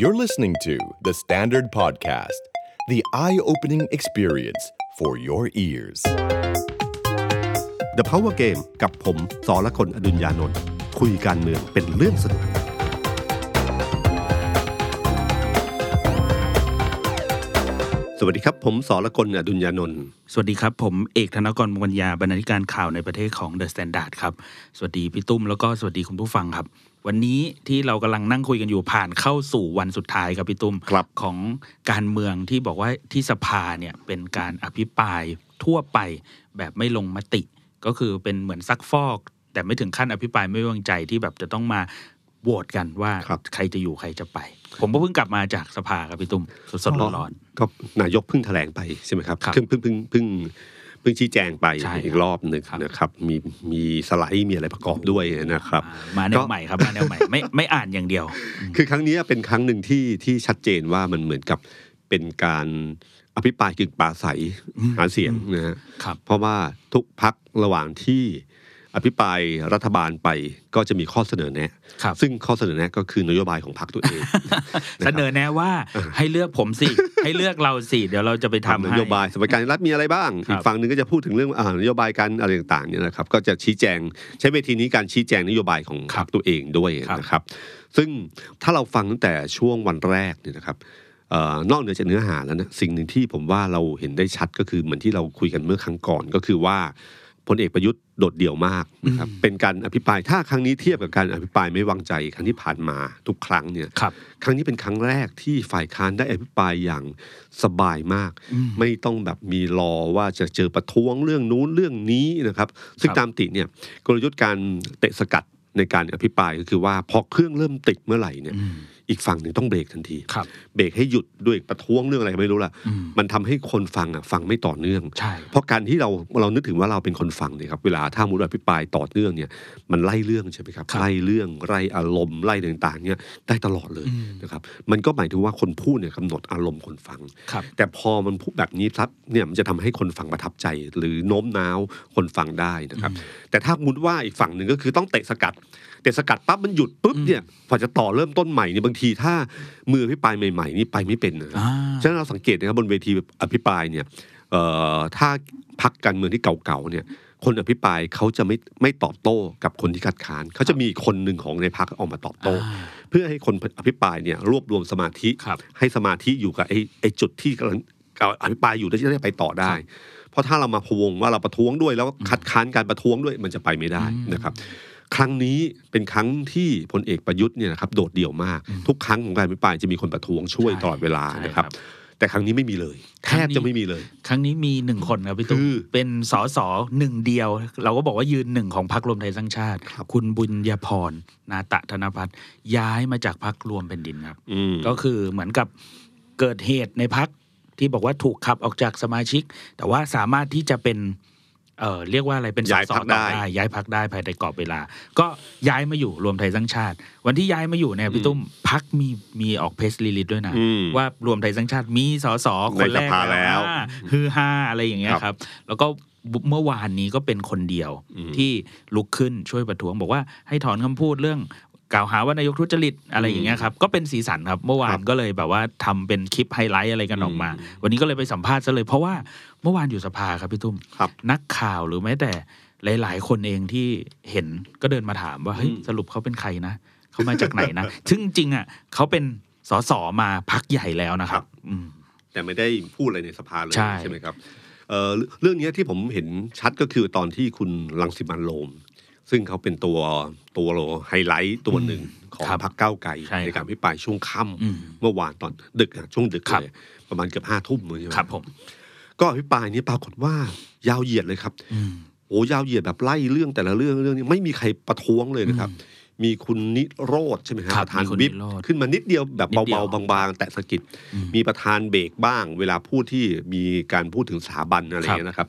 You're listening to The Standard Podcast, the eye opening experience for your ears. The Power Game กับผมสอละคนอดุญญานนท์คุยการเมืองเป็นเรื่องสนุก สวัสดีครับ ผมสอละคนอดุญญานนท์สวัสดีครับ ผมเอกธนกรมัญญาบรรณาธิการข่าวในประเทศของ The Standard ครับ สวัสดีพี่ตุ้มแล้วก็สวัสดีคุณผู้ฟังครับ วันนี้ที่เรากำลังนั่งคุยกันอยู่ผ่านเข้าสู่วันสุดท้ายครับพี่ตุ้มครับของการเมืองที่บอกว่าที่สภาเนี่ยเป็นการอภิปรายทั่วไปแบบไม่ลงมติ ก็คือเป็นเหมือนซักฟอก แต่ไม่ถึงขั้นอภิปรายไม่ไว้วางใจที่แบบจะต้องมาโหวตกันว่าครับใครจะอยู่ใครจะไป ผมก็เพิ่งกลับมาจากสภาครับพี่ตุ้มสดๆร้อนก็นายกเพิ่งแถลงไปใช่ไหมครับครับเพิ่งเพิ่งเพิ่งเพิ่งเพิ่งชี้แจงไปใช่อีกรอบหนึ่งครับนะครับมีมีสไลด์มีอะไรประกอบด้วยนะครับอ่ามาแนวใหม่ครับมาแนวใหม่ไม่ไม่อ่านอย่างเดียว คือครั้งนี้เป็นครั้งหนึ่งที่ที่ชัดเจนว่ามันเหมือนกับเป็นการอภิปรายกึ่งปราศัยหาเสียงนะฮะครับเพราะว่าทุกพักระหว่างที่อภิปรายรัฐบาลไปก็จะมีข้อเสนอแนะครับซึ่งข้อเสนอแนะก็คือนโยบายของพรรคตัวเอง เสนอแนะว่าให้เลือกผมสิ ให้เลือกเราสิเดี๋ยวเราจะไปทำนให้โยบายสวัสดิการรัฐมีอะไรบ้างครับอีกฝั่งหนึ่งก็จะพูดถึงเรื่องอ่านโยบายการอะไรต่างๆเนี่ยนะครับ ก็จะชี้แจงใช้เวทีนี้การชี้แจงนโยบายของพรรคตัวเองด้วยครับนะครับ ซึ่งถ้าเราฟังตั้งแต่ช่วงวันแรกเนี่ยนะครับเอ่อนอกเหนือจากเนื้อหาแล้วนะสิ่งหนึ่งที่ผมว่าเราเห็นได้ชัดก็คือเหมือนที่เราคุยกันเมื่อครั้งก่อนก็คือว่า พลเอกประยุทธ์โดดเดี่ยวมากนะครับเป็นการอภิปรายถ้าครั้งนี้เทียบกับการอภิปรายไม่วางใจครั้งที่ผ่านมาทุกครั้งเนี่ยครับครั้งนี้เป็นครั้งแรกที่ฝ่ายค้านได้อภิปรายอย่างสบายมาก ไม่ต้องแบบมีรอว่าจะเจอประท้วงเรื่องนู้นเรื่องนี้นะครับ ซึ่งครับตามติเนี่ยกลยุทธ์การเตะสกัดในการอภิปรายก็คือว่าพอเครื่องเริ่มติดเมื่อไหร่เนี่ย อืมอีกฝั่งหนึ่งต้องเบรกทันทีครับเบรกให้หยุดด้วยประท้วงเรื่องอะไรไม่รู้ล่ะอืมมันทำให้คนฟังอะฟังไม่ต่อเนื่องใช่เพราะการที่เราเรานึกถึงว่าเราเป็นคนฟังเนี่ยครับเวลาถ้ามุดอภิปรายต่อเนื่องเนี่ยมันไล่เรื่องใช่ไหมครับครับไล่เรื่องไล่อารมณ์ไล่ต่างๆเนี่ยได้ตลอดเลยอืมนะครับมันก็หมายถึงว่าคนพูดเนี่ยกำหนดอารมณ์คนฟังครับแต่พอมันพูดแบบนี้ครับเนี่ยมันจะทำให้คนฟังประทับใจ หรือโน้มน้าวคนฟังได้นะครับแต่ถ้ามุดว่าอีกฝั่งหนึ่งก็คือต้องเตะสกัดเตะสกัดปั๊บมันหยุดปุ๊บเนี่ยพอจะต่อเริ่มต้นใหม่เนี่ยบางทีถ้ามืออภิปรายใหม่ ๆ นี่ไปไม่เป็นนะอ่าฉะนั้นเราสังเกตนะครับบนเวทีอภิปรายเนี่ยเอ่อถ้าพักการเมืองที่เก่าๆเนี่ยคนอภิปรายเขาจะไม่ไม่ตอบโต้กับคนที่คัดค้านเขาจะมีคนหนึ่งของในพักออกมาตอบโต้อ่าเพื่อให้คนอภิปรายเนี่ยรวบรวมสมาธิครับให้สมาธิอยู่กับไอ้ไอ้จุดที่กำลังอภิปรายอยู่แล้วจะได้ไปต่อได้ เพราะถ้าเรามาพะวงว่าเราประท้วงด้วยแล้วคัดค้านการประท้วงด้วยมันจะไปไม่ได้นะครับ ครั้งนี้เป็นครั้งที่พลเอกประยุทธ์เนี่ยนะครับโดดเดี่ยวมาก ทุกครั้งของการอภิปรายจะมีคนประท้วงช่วยใช่ตลอดเวลาใช่นะครับครับ แต่ครั้งนี้ไม่มีเลยแทครั้บงนี้จะไม่มีเลย ครั้งนี้มีหนึ่งคนครับพี่ตุ้มคือเป็นสสหนึ่งเดียว เราก็บอกว่ายืนหนึ่งของพรรครวมไทยสร้างชาติครับคุณบุญญาพรนาตะธนพัฒน์ย้ายมาจากพรรครวมแผ่นดินครับอืมก็คือเหมือนกับเกิดเหตุในพักที่บอกว่าถูกขับออกจากสมาชิก แต่ว่าสามารถที่จะเป็น เอ่อเรียกว่าอะไรเป็นสย้ายสพรรคต่อได้ย้ายพักได้ภายในกรอบเวลา ก็ย้ายมาอยู่รวมไทยสร้างชาติ วันที่ย้ายมาอยู่เนี่ยพี่ตุ้มพักมีมีออกเพสลีลิตด้วยนะอืมว่ารวมไทยสร้างชาติมีสสคนแรกในสภาแล้วอ่าฮือฮาอะไรอย่างเงี้ยครับครับ แล้วก็เมื่อวานนี้ก็เป็นคนเดียวอืมที่ลุกขึ้นช่วยประท้วง บอกว่าให้ถอนคำพูดเรื่อง กล่าวหาว่านายกทุจริตอะไรอย่างเงี้ยครับก็เป็นสีสันครับเมื่อวานก็เลยแบบว่าทำเป็นคลิปไฮไลท์อะไรกันออกมา วันนี้ก็เลยไปสัมภาษณ์ซะเลย เพราะว่าเมื่อวานอยู่สภาครับพี่ตุ้มครับนักข่าวหรือแม้แต่หลาย ๆ คนเองที่เห็นก็เดินมาถามว่าเฮ้ยอืมสรุปเขาเป็นใครนะเขามาจากไหนนะซึ่งจริงๆอะเขาเป็นสสมาพักใหญ่แล้วนะครับอืมแต่ไม่ได้พูดอะไรในสภาเลยใช่ไหมครับเอ่อเรื่องนี้ที่ผมเห็นชัดก็คือตอนที่คุณรังสิมันต์โรม ซึ่งเขาเป็นตัวตัวไฮไลท์ตัวหนึ่งของครับพรรคก้าวไกลใช่ครับในการพิปรายช่วงค่อืมำเมื่อวานตอนดึกอะช่วงดึกครับเลยประมาณเกือบห้าทุ่มเลยใช่ไหมครับผมก็อภิปรายนี้ปรากฏว่ายาวเหยียดเลยครับอืมโอ้ยาวเหยียดแบบไล่เรื่องแต่ละเรื่องเรื่องนี้ไม่มีใครประท้วงเลยนะครับ มีคุณนิโรธใช่ไหมฮะครับประธานมีคุณวิปนิโรธขึ้นมานิดเดียวแบบนิดเดียวเบาๆบางๆ แตะสะกิดอืมมีประธานเบรกบ้าง เวลาพูดที่มีการพูดถึงสถาบันอะไรอย่างเงี้ยนะครับ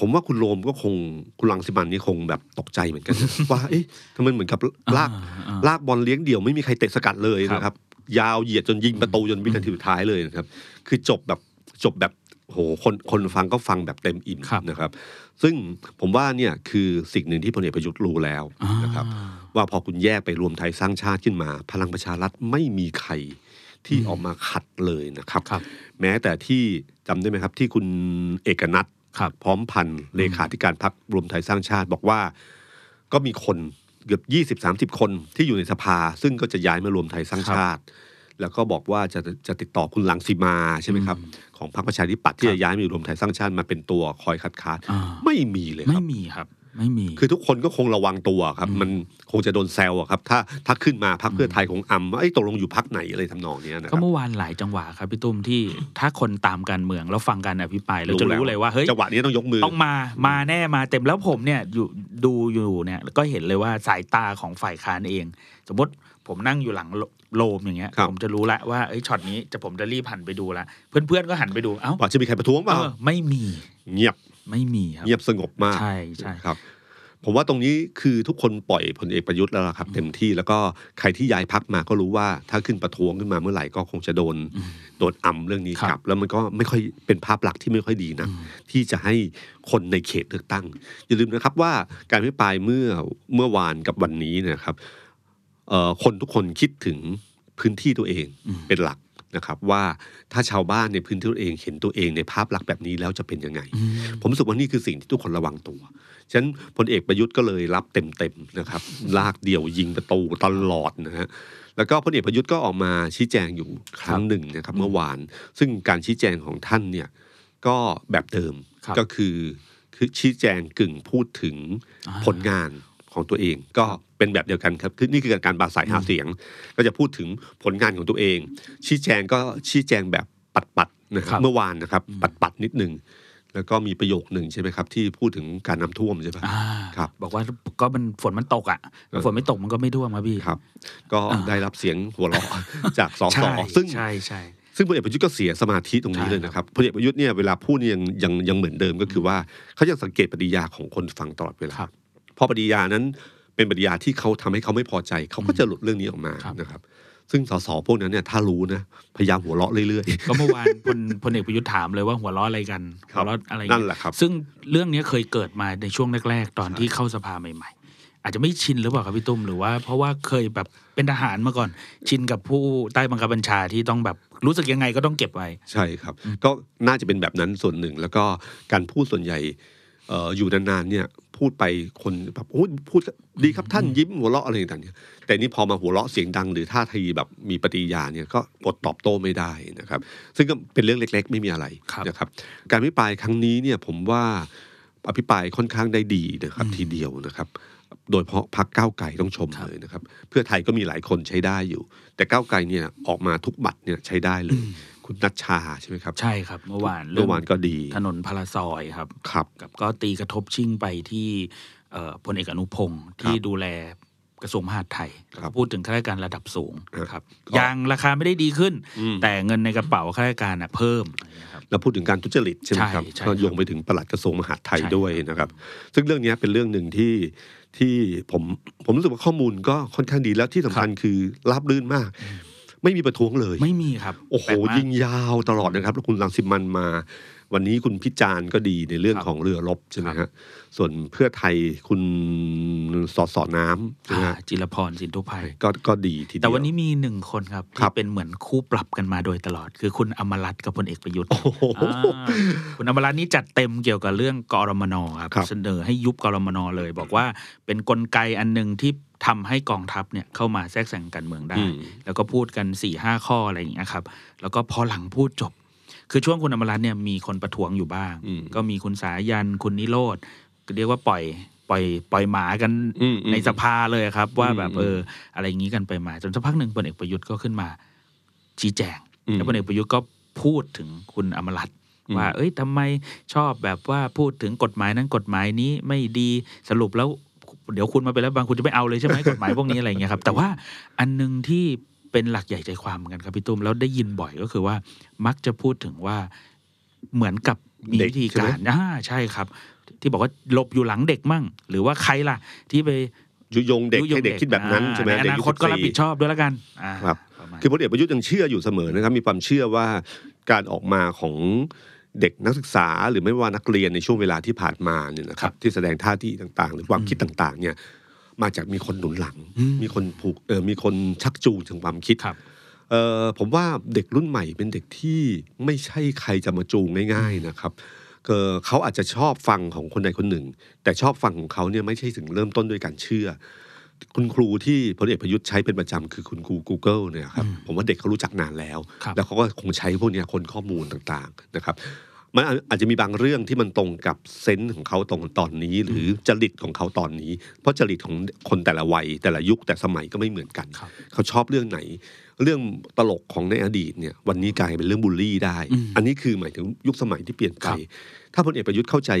ผมว่าคุณโรมก็คงคุณลังสิมันนี่คงแบบตกใจเหมือนกันนะว่าเอ๊ะทำไมเหมือนกับลากอ่าอ่าลากบอลเลี้ยงเดี่ยวไม่มีใครเตะสกัดเลยครับนะครับ ยาวเหยียดจนยิงประตูจนวินาทีสุดท้ายเลยนะครับ คือจบแบบจบแบบโหคนคนฟังก็ฟังแบบเต็มอิ่มครับนะครับ ซึ่งผมว่าเนี่ยคือสิ่งหนึ่งที่พลเอกประยุทธ์รู้แล้วนะครับอ่าว่าพอคุณแยกไปรวมไทยสร้างชาติขึ้นมา พลังประชารัฐไม่มีใครที่ออกมาขัดเลยนะครับครับแม้แต่ที่จำได้ไหมครับ ที่คุณเอกนัท ครับพร้อมพันธ์เลขาธิการพักรวมไทยสร้างชาติบอกว่า ก็มีคนเกือบยี่สิบสามสิบคนที่อยู่ในสภา ซึ่งก็จะย้ายมารวมไทยสร้างชาติ แล้วก็บอกว่าจะจะติดต่อคุณลังสีมาใช่ไหมครับ ของพรรคประชาธิปัตย์ที่ครับจะย้ายมาอยู่รวมไทยสร้างชาติมาเป็นตัวคอยคัดค้านอ่าไม่มีเลยคไม่รับมีครับ ไม่มี คือทุกคนก็คงระวังตัวครับ มันคงจะโดนแซวอะครับ ถ้าถ้าขึ้นมาพักเพื่อไทยคงอำว่าไอ้ยตกลงอยู่พักไหนอะไรทำนองเนี้ยนะคก็รับเมื่อวานหลายจังหวะครับพี่ตุ้มที่ถ้าคนตามการเมืองแล้วฟังการอภิปรายเราจะรู้เลยว่าเฮ้ยจังหวะนี้ต้องยกมือต้องมามาแน่มาเต็มแล้วผมเนี่ยอยู่ดูอยู่เนี่ยก็เห็นเลยว่าสายตาของฝ่ายค้านเอง สมมติผมนั่งอยู่หลังโลโลมอย่างเงี้ยครับผมจะรู้ละว่าเอ้ยช็อตนี้จะผมจะรีบหันไปดูละเพื่อนๆก็หันไปดูเอ้าว่าจะมีใครประท้วงเปล่าเออไม่มีเงียบ ไม่มีครับ เงียบสงบมาก ใช่ใช่ครับ ผมว่าตรงนี้คือทุกคนปล่อยพลเอกประยุทธ์แล้วล่ะครับ เต็มที่แล้วก็ใครที่ย้ายพักมาก็รู้ว่าถ้าขึ้นประท้วงขึ้นมาเมื่อไหร่ก็คงจะโดนโดนอ่ำเรื่องนี้ครับกลับ แล้วมันก็ไม่ค่อยเป็นภาพลักษณ์ที่ไม่ค่อยดีนะที่จะให้คนในเขตเลือกตั้ง อย่าลืมนะครับว่าการพิปรายเมื่อเมื่อวานกับวันนี้เนะครับเอ่อคนทุกคนคิดถึงพื้นที่ตัวเองอืมเป็นหลัก นะครับว่าถ้าชาวบ้านในพื้นที่ตัวเองเห็นตัวเองในภาพลักษณ์แบบนี้แล้วจะเป็นยังไงอืมผมรู้สึกว่านี่คือสิ่งที่ทุกคนระวังตัวฉะนั้นพลเอกประยุทธ์ก็เลยรับเต็มๆนะครับลากเดี่ยวยิงประตูตลอดนะฮะแล้วก็พลเอกประยุทธ์ก็ออกมาชี้แจงอยู่ครั้งหนึ่งนะครับเมื่อวาน ซึ่งการชี้แจงของท่านเนี่ยก็แบบเดิมครับก็คือคือชี้แจงกึ่งพูดถึงอ่าผลงานของตัวเองก็ เป็นแบบเดียวกันครับคือนี่คือการปราศัยหาเสียง ก็จะพูดถึงผลงานของตัวเอง ชี้แจงก็ชี้แจงแบบปัดๆนะคครัรับบเมื่อวานนะครับปัดๆนิดนึงแล้วก็มีประโยคหนึ่งใช่ไหมครับ ที่พูดถึงการน้ำท่วมใช่ไหมอ่าครับ บอกว่าก็มันฝนมันตกอะเออฝนไม่ตกมันก็ไม่ท่วมครับพี่ครับ ก็อ่าได้รับเสียงหัวเราะจากสสใช่ซึ่งใช่ใช่ซึ่งพลเอกประยุทธ์ก็เสียสมาธิตรงนี้ใช่เลยนะครับพลเอกประยุทธ์เนี่ยเวลาพูดเนี่ยยังยังยังเหมือนเดิมก็คือว่าเขายังสังเกตปฏิกิริยาของคนฟังตลอดเวลาครับเพราะปฏิกิริยานั้น เป็นปฏิกิริยาที่เขาทำให้เขาไม่พอใจ เขาก็จะหลุดเรื่องนี้ออกมาครับนะครับ ซึ่งสสพวกนั้นเนี่ยถ้ารู้นะพยายามหัวเราะเรื่อยก็เมื่อวานพลพลเอกประยุทธ์ถามเลยว่าหัวเราะอะไรกันครัหับวเราะอะไรๆกันั่นแหละครับซึ่งเรื่องนี้เคยเกิดมาในช่วงแรก ๆ ตอนที่เข้าสภาใหม่ ๆ อาจจะไม่ชินหรือเปล่าครับพี่ตุ้มหรือว่าเพราะว่าเคยแบบเป็นทหารมาก่อน ชินกับผู้ใต้บังคับบัญชาที่ต้องแบบรู้สึกยังไงก็ต้องเก็บไว้ใช่ครับ ก็น่าจะเป็นแบบนั้นส่วนหนึ่ง แล้วก็การพูดส่วนใหญ่เอ่ออยู่นานๆเนี่ย พูดไปคนแบบโอ้ยพูดดีครับท่านยิ้มหัวเราะอะไรต่างๆเนี่ยแต่นี่พอมาหัวเราะเสียงดังหรือท่าทีแบบมีปฏิกิริยาเนี่ยก็กดตอบโต้ไม่ได้นะครับ ซึ่งก็เป็นเรื่องเล็ก ๆ ไม่มีอะไรครับนะครับ การอภิปรายครั้งนี้เนี่ยผมว่าอภิปรายค่อนข้างได้ดีนะครับทีเดียวนะครับโดยเฉพาะพักก้าวไกลต้องชมเลยนะครับ เพื่อไทยก็มีหลายคนใช้ได้อยู่ แต่ก้าวไกลเนี่ยออกมาทุกบัตรเนี่ยใช้ได้เลย คุณนัชชาใช่ไหมครับ ใช่ครับ เมื่อวานเมื่อวานก็ดีถนนพลาซอยครับครับกับก็ตีกระทบชิ่งไปที่เอ่อพลเอกอนุพงศ์ที่ดูแลกระทรวงมหาดไทยครับพูดถึงข้าราชการระดับสูงครับครับก็ยางราคาไม่ได้ดีขึ้นอืมแต่เงินในกระเป๋าข้าราชการน่ะเพิ่มอะไรอย่างเงี้ยครับแล้วพูดถึงการทุจริตใช่ไหมครับใช่ใช่ก็โยงไปถึงปลัดกระทรวงมหาดไทยใช่ด้วยนะครับ ซึ่งเรื่องนี้เป็นเรื่องหนึ่งที่ที่ผมผมรู้สึกว่าข้อมูลก็ค่อนข้างดีแล้วที่สำคัญคือราบรื่นมาก ไม่มีประท้วงเลย ไม่มีครับ โอ้โหแปลกมากยิงยาวตลอดนะครับ แล้วคุณรังสิมันมา วันนี้คุณพิจารณ์ก็ดีในเรื่องครับของเรือรบใช่ไหมครัฮะบส่วนเพื่อไทยคุณสอสอน้ำใช่ไหมอ่าฮะจิรพรสินทุภัยก็ก็ดีทีเดียวแต่วันนี้มีหนึ่งคนครับครัที่บเป็นเหมือนคู่ปรับกันมาโดยตลอด คือคุณอมรัตน์กับพลเอกประยุทธ์โอ้โหอ่าคุณอมรัตน์นี่จัดเต็มเกี่ยวกับเรื่องกรมนครับครับเสนอให้ยุบกรมนเลย บอกว่าเป็นกลไกอันหนึ่งที่ ทำให้กองทัพเนี่ยเข้ามาแทรกแซงการเมืองได้อืมแล้วก็พูดกัน4ี่ห้าข้ออะไรอย่างเงี้ยครับแล้วก็พอหลังพูดจบ คือช่วงคุณอมรัตน์เนี่ยมีคนประท้วงอยู่บ้างอืมก็มีคุณสายันคุณนิโรธเรียกว่าปล่อยปล่อยปล่อยหมากันอืมอืมในสภาเลยครับ ว่าแบบอืมเอออะไรอย่างนี้กันไปมาจนสักพักหนึ่งพลเอกประยุทธ์ก็ขึ้นมา ชี้แจงอืมแล้วพลเอกประยุทธ์ก็พูดถึงคุณอมรัตน์อืมว่า เอ้ยทำไมชอบแบบว่าพูดถึงกฎหมายนั้นกฎหมายนี้ไม่ดีสรุปแล้ว เดี๋ยวคุณมาเป็นรัฐบาลคุณจะไม่เอาเลยใช่ไหมกฎหมายพวกนี้อะไรอย่างเงี้ยครับแต่ว่าอันหนึ่งที่เป็นหลักใหญ่ใจความเหมือนกันครับพี่ตุ้มแล้วได้ยินบ่อยก็คือว่ามักจะพูดถึงว่าเหมือนกับมีเด็กวิธีใช่ไหมการอ่าใช่ครับ ที่บอกว่าหลบอยู่หลังเด็กมั่ง หรือว่าใครล่ะ ที่ไปยุยงเด็กยุยงให้เด็กคิดแบบนั้นอ่าใช่ไหมในอเด็กนาอายุคตก็รับ14ผิดชอบด้วยแล้วกันอ่าครับประมาณคือพลเอกประยุทธ์ยังเชื่ออยู่เสมอนะครับ มีความเชื่อว่าการออกมาของ เด็กนักศึกษาหรือไม่ว่านักเรียนในช่วงเวลาที่ผ่านมาเนี่ยนะคครัรับบที่แสดงท่าทีต่างๆ หรือความคิดต่างๆ เนี่ยมาจากมีคนหนุนหลังอืมมีคนผูกเออมีคนชักจูงถึงความคิดครับเเออผมว่าเด็กรุ่นใหม่เป็นเด็กที่ไม่ใช่ใครจะมาจูงง่าย ๆนะครับเออเขาอาจจะชอบฟังของคนใดคนหนึ่ง แต่ชอบฟังของเขาเนี่ยไม่ใช่ถึงเริ่มต้นด้วยการเชื่อ คุณครูที่พลเอกประยุทธ์ใช้เป็นประจำคือคุณครู Google เนี่ยครับผมว่าเด็กเขารู้จักนานแล้วครับแล้วเขาก็คงใช้พวกเนี้ยคนข้อมูลต่างๆนะครับมันอาอาจจะมีบางเรื่องที่มันตรงกับเซนส์ของเขาตรงตอนนี้ หรือจริตของเขาตอนนี้ เพราะจริตของคนแต่ละวัยแต่ละยุคแต่สมัยก็ไม่เหมือนกันครับเขาชอบเรื่องไหน เรื่องตลกของในอดีตเนี่ยวันนี้กลายเป็นเรื่องบูลลี่ได้อืมอันนี้คือหมายถึงยุคสมัยที่เปลี่ยนไปครับถ้าพลเอกประยุทธ์เข้าใจ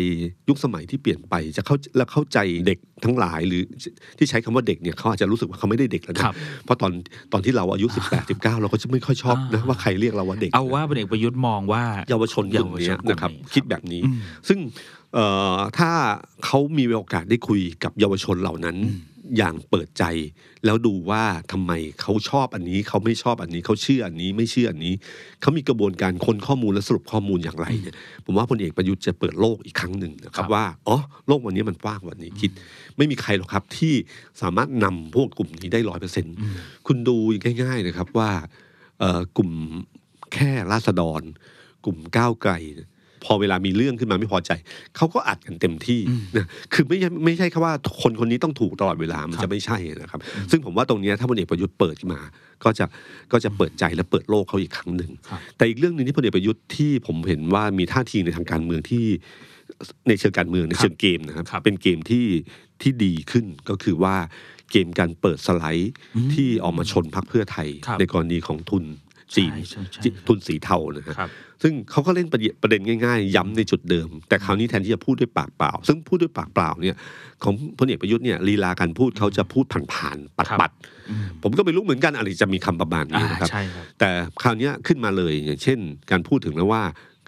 ยุคสมัยที่เปลี่ยนไปจะเข้าและเข้าใจเด็กทั้งหลายหรือที่ใช้คำว่าเด็กเนี่ยเขาอาจจะรู้สึกว่าเขาไม่ได้เด็กแล้วครันะบเพราะตอนตอนที่เราอายุ 18 19 เราก็จะไม่ค่อยชอบนะอ่าว่าใครเรียกเราว่าเด็ก เอาว่าพลเอกประยุทธ์มองว่าเยาวชนกลุ่มเนี้ยเยาวชนกลุ่มนะครับนี้คิดแบบนี้อืมซึ่งเอ่อถ้าเขามีโอกาสได้คุยกับเยาวชนเหล่านั้น อย่างเปิดใจ แล้วดูว่าทำไมเขาชอบอันนี้เขาไม่ชอบอันนี้เขาเชื่ออันนี้ไม่เชื่ออันนี้เขามีกระบวนการค้นข้อมูลและสรุปข้อมูลอย่างไรเนี่ยผมว่าพลเอกประยุทธ์จะเปิดโลกอีกครั้งหนึ่งนะคครัรับบว่าอ๋อโลกวันนี้มันกว้างกวันนี้คิด ไม่มีใครหรอกครับที่สามารถนำพวกกลุ่มนี้ได้ร้อยเปอร์เซ็นต์อืมคุณดูง่าย ๆนะครับว่าเอ่อกลุ่มแค่ราษฎร กลุ่มก้าวไกลเนี่ย พอเวลามีเรื่องขึ้นมาไม่พอใจ เขาก็อัดกันเต็มที่อืมนะคือไม่ใช่ไม่ใช่แค่ว่าคนคนนี้ต้องถูกตลอดเวลามันครับจะไม่ใช่นะครับ ซึ่งผมว่าตรงเนี้ยถ้าพลเอกประยุทธ์เปิดขึ้นมา ก็จะก็จะเปิดใจและเปิดโลกเขาอีกครั้งหนึ่งครับแต่อีกเรื่องหนึ่งที่พลเอกประยุทธ์ที่ผมเห็นว่ามีท่าทีในทางการเมืองที่ในเชิงการเมืองในเชิงเกมนะครับครับเป็นเกมที่ที่ดีขึ้นก็คือว่าเกมการเปิดสไลด์อืมที่ออกมาชนพรรคเพื่อไทยครับในกรณีของทุน จีนใช่ใช่ใช่จิทุนสีเทานะฮะครับซึ่งเขาก็เล่นประเด็นประเด็นง่ายๆ ย้ำในจุดเดิม แต่คราวนี้แทนที่จะพูดด้วยปากเปล่า ซึ่งพูดด้วยปากเปล่าเนี่ยของพลเอกประยุทธ์เนี่ยลีลาการพูดเขาจะพูดผ่านๆครับปัดอืมๆผมก็ไม่รู้เหมือนกันอะไรจะมีคำประมาณนี้อ่านะครับใช่ครับ แต่คราวเนี้ยขึ้นมาเลยอย่างเช่น การพูดถึงแล้วว่า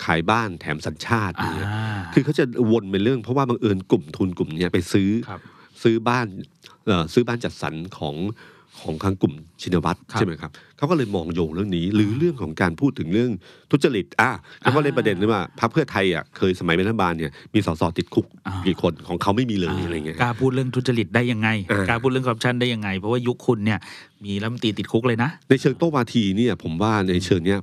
ขายบ้านแถมสัญชาติอ่าเนี่ยคือเขาจะวนเป็นเรื่องเพราะว่าบังเอิญกลุ่มทุนกลุ่มเนี้ยไปซื้อครับซื้อบ้านเอ่อซื้อบ้านจัดสรรของของทางกลุ่มชินวัตรครับใช่ไหมครับ เขาก็เลยมองโยงเรื่องนี้ หรือเรื่องของการพูดถึงเรื่องทุจริตอะเขาก็เลยประเด็นเลยว่าพรรคเพื่อไทยอะเคยสมัยเป็นรัฐบาลเนี่ยมีสสติดคุกอ่ากี่คนของเขาไม่มีเลยอะไรเงี้ยกล้าพูดเรื่องทุจริตได้ยังไงอ่ากล้าพูดเรื่องคอร์รัปชันได้ยังไง เพราะว่ายุคคุณเนี่ยมีรัฐมนตรีติดคุกเลยนะ ในเชิงโต้วาทีเนี่ยผมว่าในเชิงเนี้ย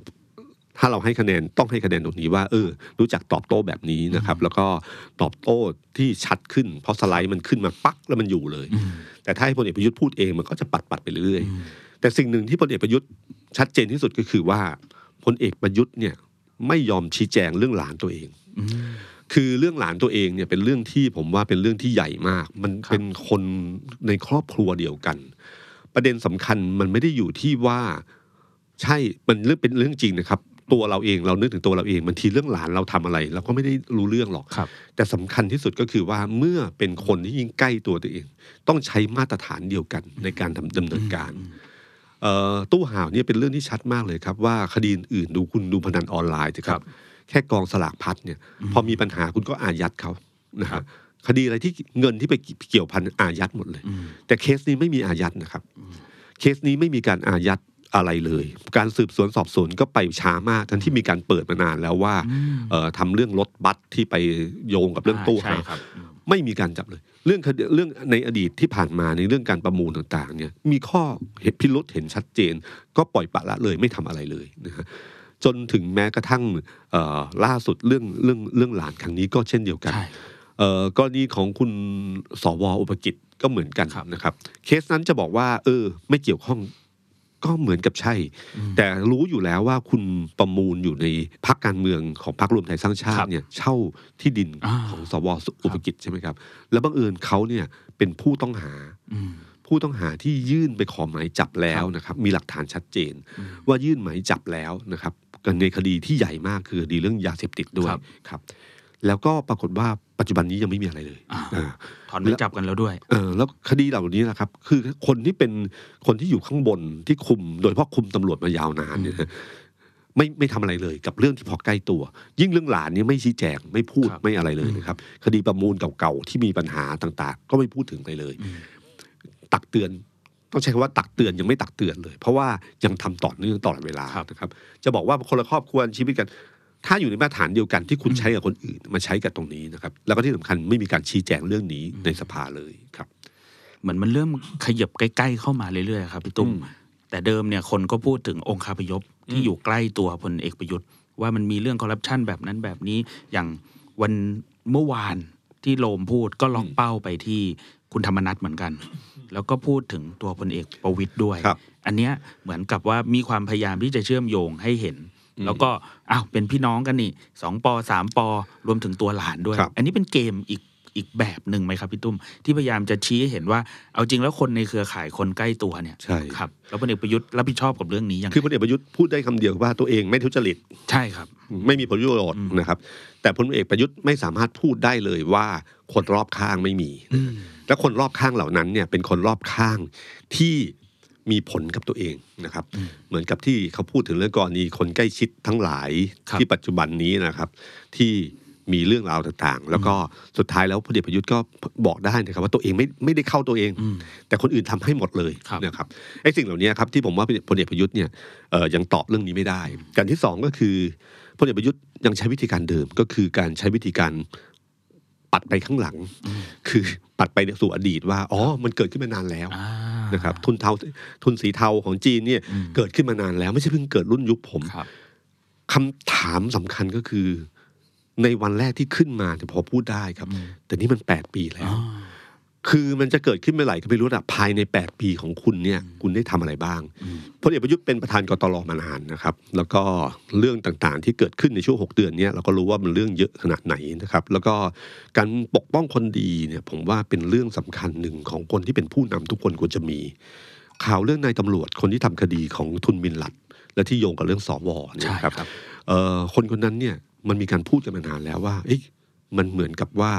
ถ้าเราให้คะแนนต้องให้คะแนนตรงนี้ว่าเออ รู้จักตอบโต้แบบนี้นะครับ แล้วก็ตอบโต้ที่ชัดขึ้น เพราะสไลด์มันขึ้นมาปักแล้วมันอยู่เลยอืมแต่ถ้าให้พลเอกประยุทธ์พูดเองมันก็จะปัดปัดๆไปเรื่อยอืมๆ แต่สิ่งหนึ่งที่พลเอกประยุทธ์ชัดเจนที่สุดก็คือว่าพลเอกประยุทธ์เนี่ยไม่ยอมชี้แจงเรื่องหลานตัวเองอืมคือเรื่องหลานตัวเองเนี่ยเป็นเรื่องที่ผมว่าเป็นเรื่องที่ใหญ่มาก มันครับเป็นคนในครอบครัวเดียวกัน ประเด็นสำคัญมันไม่ได้อยู่ที่ว่าใช่มันเรื่องเป็นเรื่องจริงนะครับ ตัวเราเองเรานึกถึงตัวเราเองบางทีเรื่องหลานเราทำอะไรเราก็ไม่ได้รู้เรื่องหรอกครับแต่สำคัญที่สุดก็คือว่าเมื่อเป็นคนที่ยิ่งใกล้ตัวตัวเอง ต้องใช้มาตรฐานเดียวกันในการทำดำเนินการเอ่อ ตู้ห่าวเนี่ยเป็นเรื่องที่ชัดมากเลยครับ ว่าคดีอื่นๆดูคุณดูพนันออนไลน์สิคครัรับบแค่กองสลากพัดเนี่ย พอมีปัญหาคุณก็อายัดเขานะครับคดีอะไรที่เงินที่ไปเกี่ยวพันอายัดหมดเลยอืมแต่เคสนี้ไม่มีอายัดนะครับ เคสนี้ไม่มีการอายัดอะไรเลย การสืบสวนสอบสวนก็ไปช้ามากทั้งที่มีการเปิดมานานแล้วว่าอืมเอ่อทำเรื่องรถบัสที่ไปโยงกับเรื่องตู้ใช่ห่าวครับอืมไม่มีการจับเลย เรื่องคดีเรื่องในอดีตที่ผ่านมาในเรื่องการประมูลต่างๆเนี่ยมีข้อเหตุพิรุษเห็นชัดเจน ก็ปล่อยปละละเลยไม่ทำอะไรเลยนะฮะจนถึงแม้กระทั่งเอ่อล่าสุดเรื่องเรื่องเรื่องหลานครั้งนี้ก็เช่นเดียวกันใช่เอ่อกรณีของคุณสวอุปกิจก็เหมือนกันครับนะครับ เคสนั้นจะบอกว่า เออ ไม่เกี่ยวข้อง ก็เหมือนกับใช่อืมแต่รู้อยู่แล้วว่าคุณประมูลอยู่ในพรรคการเมืองของพรรครวมไทยสร้างชาครัติบเนี่ยเช่าที่ดินอ่าของสวอุปกิจใช่ไหมครับ แล้วบังเอิญเขาเนี่ยเป็นผู้ต้องหาอืมผู้ต้องหาที่ยื่นไปขอหมายจับแล้วนะครับ มีหลักฐานชัดเจนอืมว่ายื่นหมายจับแล้วนะครับกันในคดีที่ใหญ่มากคือคดีเรื่องยาเสพติดด้วยครับครับแล้วก็ปรากฏว่า ปัจจุบันนี้ยังไม่มีอะไรเลยอ่าอ่าถอนหมายจับกันแล้วด้วย เออ แล้วคดีเหล่านี้นะครับ คือคนที่เป็นคนที่อยู่ข้างบนที่คุม โดยเฉพาะคุมตำรวจมายาวนานเนี่ยนะไม่ไม่ทำอะไรเลยกับเรื่องที่พอใกล้ตัว ยิ่งเรื่องหลานนี่ไม่ชี้แจงไม่พูดครับไม่อะไรเลยนะครับ คดีประมูลเก่าๆที่มีปัญหาต่างๆ ก็ไม่พูดถึงไปเลยอืมตักเตือนต้องใช้คำว่าตักเตือนยังไม่ตักเตือนเลย เพราะว่ายังทำต่อเนื่องตลอดเวลาครับนะครับ จะบอกว่าคนละครอบครัวชีวิตกัน ถ้าอยู่ในมาตรฐานเดียวกันที่คุณใช้กับคนอื่นมาใช้กับตรงนี้นะครับ แล้วก็ที่สำคัญไม่มีการชี้แจงเรื่องนี้ในสภาเลยครับ เหมือนมันเริ่มขยับใกล้ ๆ เข้ามาเรื่อยๆครับพี่ตุ้มอืมแต่เดิมเนี่ยคนก็พูดถึงองค์คาพยพที่อยู่ใกล้ตัวพลเอกประยุทธ์ ว่ามันมีเรื่องคอร์รัปชันแบบนั้นแบบนี้อย่างวันเมื่อวานที่โลมพูดก็ล็อกเป้าไปที่คุณธรรมนัฐเหมือนกัน แล้วก็พูดถึงตัวพลเอกประวิตยด้วยครับอันเนี้ยเหมือนกับว่ามีความพยายามที่จะเชื่อมโยงให้เห็น แล้วก็อ้าวเป็นพี่น้องกันนี่สองปอสามปอรวมถึงตัวหลานด้วยครับอันนี้เป็นเกมอีกอีกแบบหนึ่งไหมครับพี่ตุ้ม ที่พยายามจะชี้ให้เห็นว่าเอาจริงแล้วคนในเครือข่ายคนใกล้ตัวเนี่ยใช่ครับแล้วพลเอกประยุทธ์รับผิดชอบกับเรื่องนี้ยังไงคือพลเอกประยุทธ์พูดได้คำเดียวว่าตัวเองไม่ทุจริตใช่ครับ ไม่มีผลประโยชน์นะครับ แต่พลเอกประยุทธ์ไม่สามารถพูดได้เลยว่าคนรอบข้างไม่มี และคนรอบข้างเหล่านั้นเนี่ยเป็นคนรอบข้างที่ มีผลกับตัวเองนะครับ เหมือนกับที่เขาพูดถึงเรื่องกรณีคนใกล้ชิดทั้งหลายครับที่ปัจจุบันนี้นะครับ ที่มีเรื่องราวต่างๆ แล้วก็สุดท้ายแล้วพลเอกประยุทธ์ก็บอกได้นะครับว่าตัวเองไม่ไม่ได้เข้าตัวเองอืมแต่คนอื่นทำให้หมดเลยครับนะครับไอ้สิ่งเหล่านี้ครับที่ผมว่าพลเอกประยุทธ์เนี่ยเอ่อยังตอบเรื่องนี้ไม่ได้การที่สองก็คือพลเอกประยุทธ์ยังใช้วิธีการเดิมก็คือการใช้วิธีการ ปัดไปข้างหลัง คือปัดไปสู่อดีตว่าอ๋อมันเกิดขึ้นมานานแล้วอ่านะครับทุนเทาทุนสีเทาของจีนเนี่ยอืมเกิดขึ้นมานานแล้ว ไม่ใช่เพิ่งเกิดรุ่นยุคผมครับคำถามสำคัญก็คือ ในวันแรกที่ขึ้นมาเนี่ยพอพูดได้ครับอืมแต่นี่มันแปดปีแล้วอ๋อ คือมันจะเกิดขึ้นเมื่อไหร่ก็ไม่รู้อะภายใน 8 ปีของคุณเนี่ยคุณได้ทำอะไรบ้างอืมพลเอกประยุทธ์เป็นประธานกตลมานานนะครับ แล้วก็เรื่องต่างๆ ที่เกิดขึ้นในช่วง 6 เดือนเนี้เราก็รู้ว่ามันเรื่องเยอะขนาดไหนนะครับ แล้วก็การปกป้องคนดีเนี่ยผมว่าเป็นเรื่องสำคัญหนึ่งของคนที่เป็นผู้นำทุกคนควรจะมี ข่าวเรื่องนายตำรวจคนที่ทำคดีของทุนมินลัด และที่โยงกับเรื่องสวเนี่ยใช่นะครับครับเอ่อคนคนนั้นเนี่ยมันมีการพูดกันมานานแล้วว่าเอ๊ะ มันเหมือนกับว่า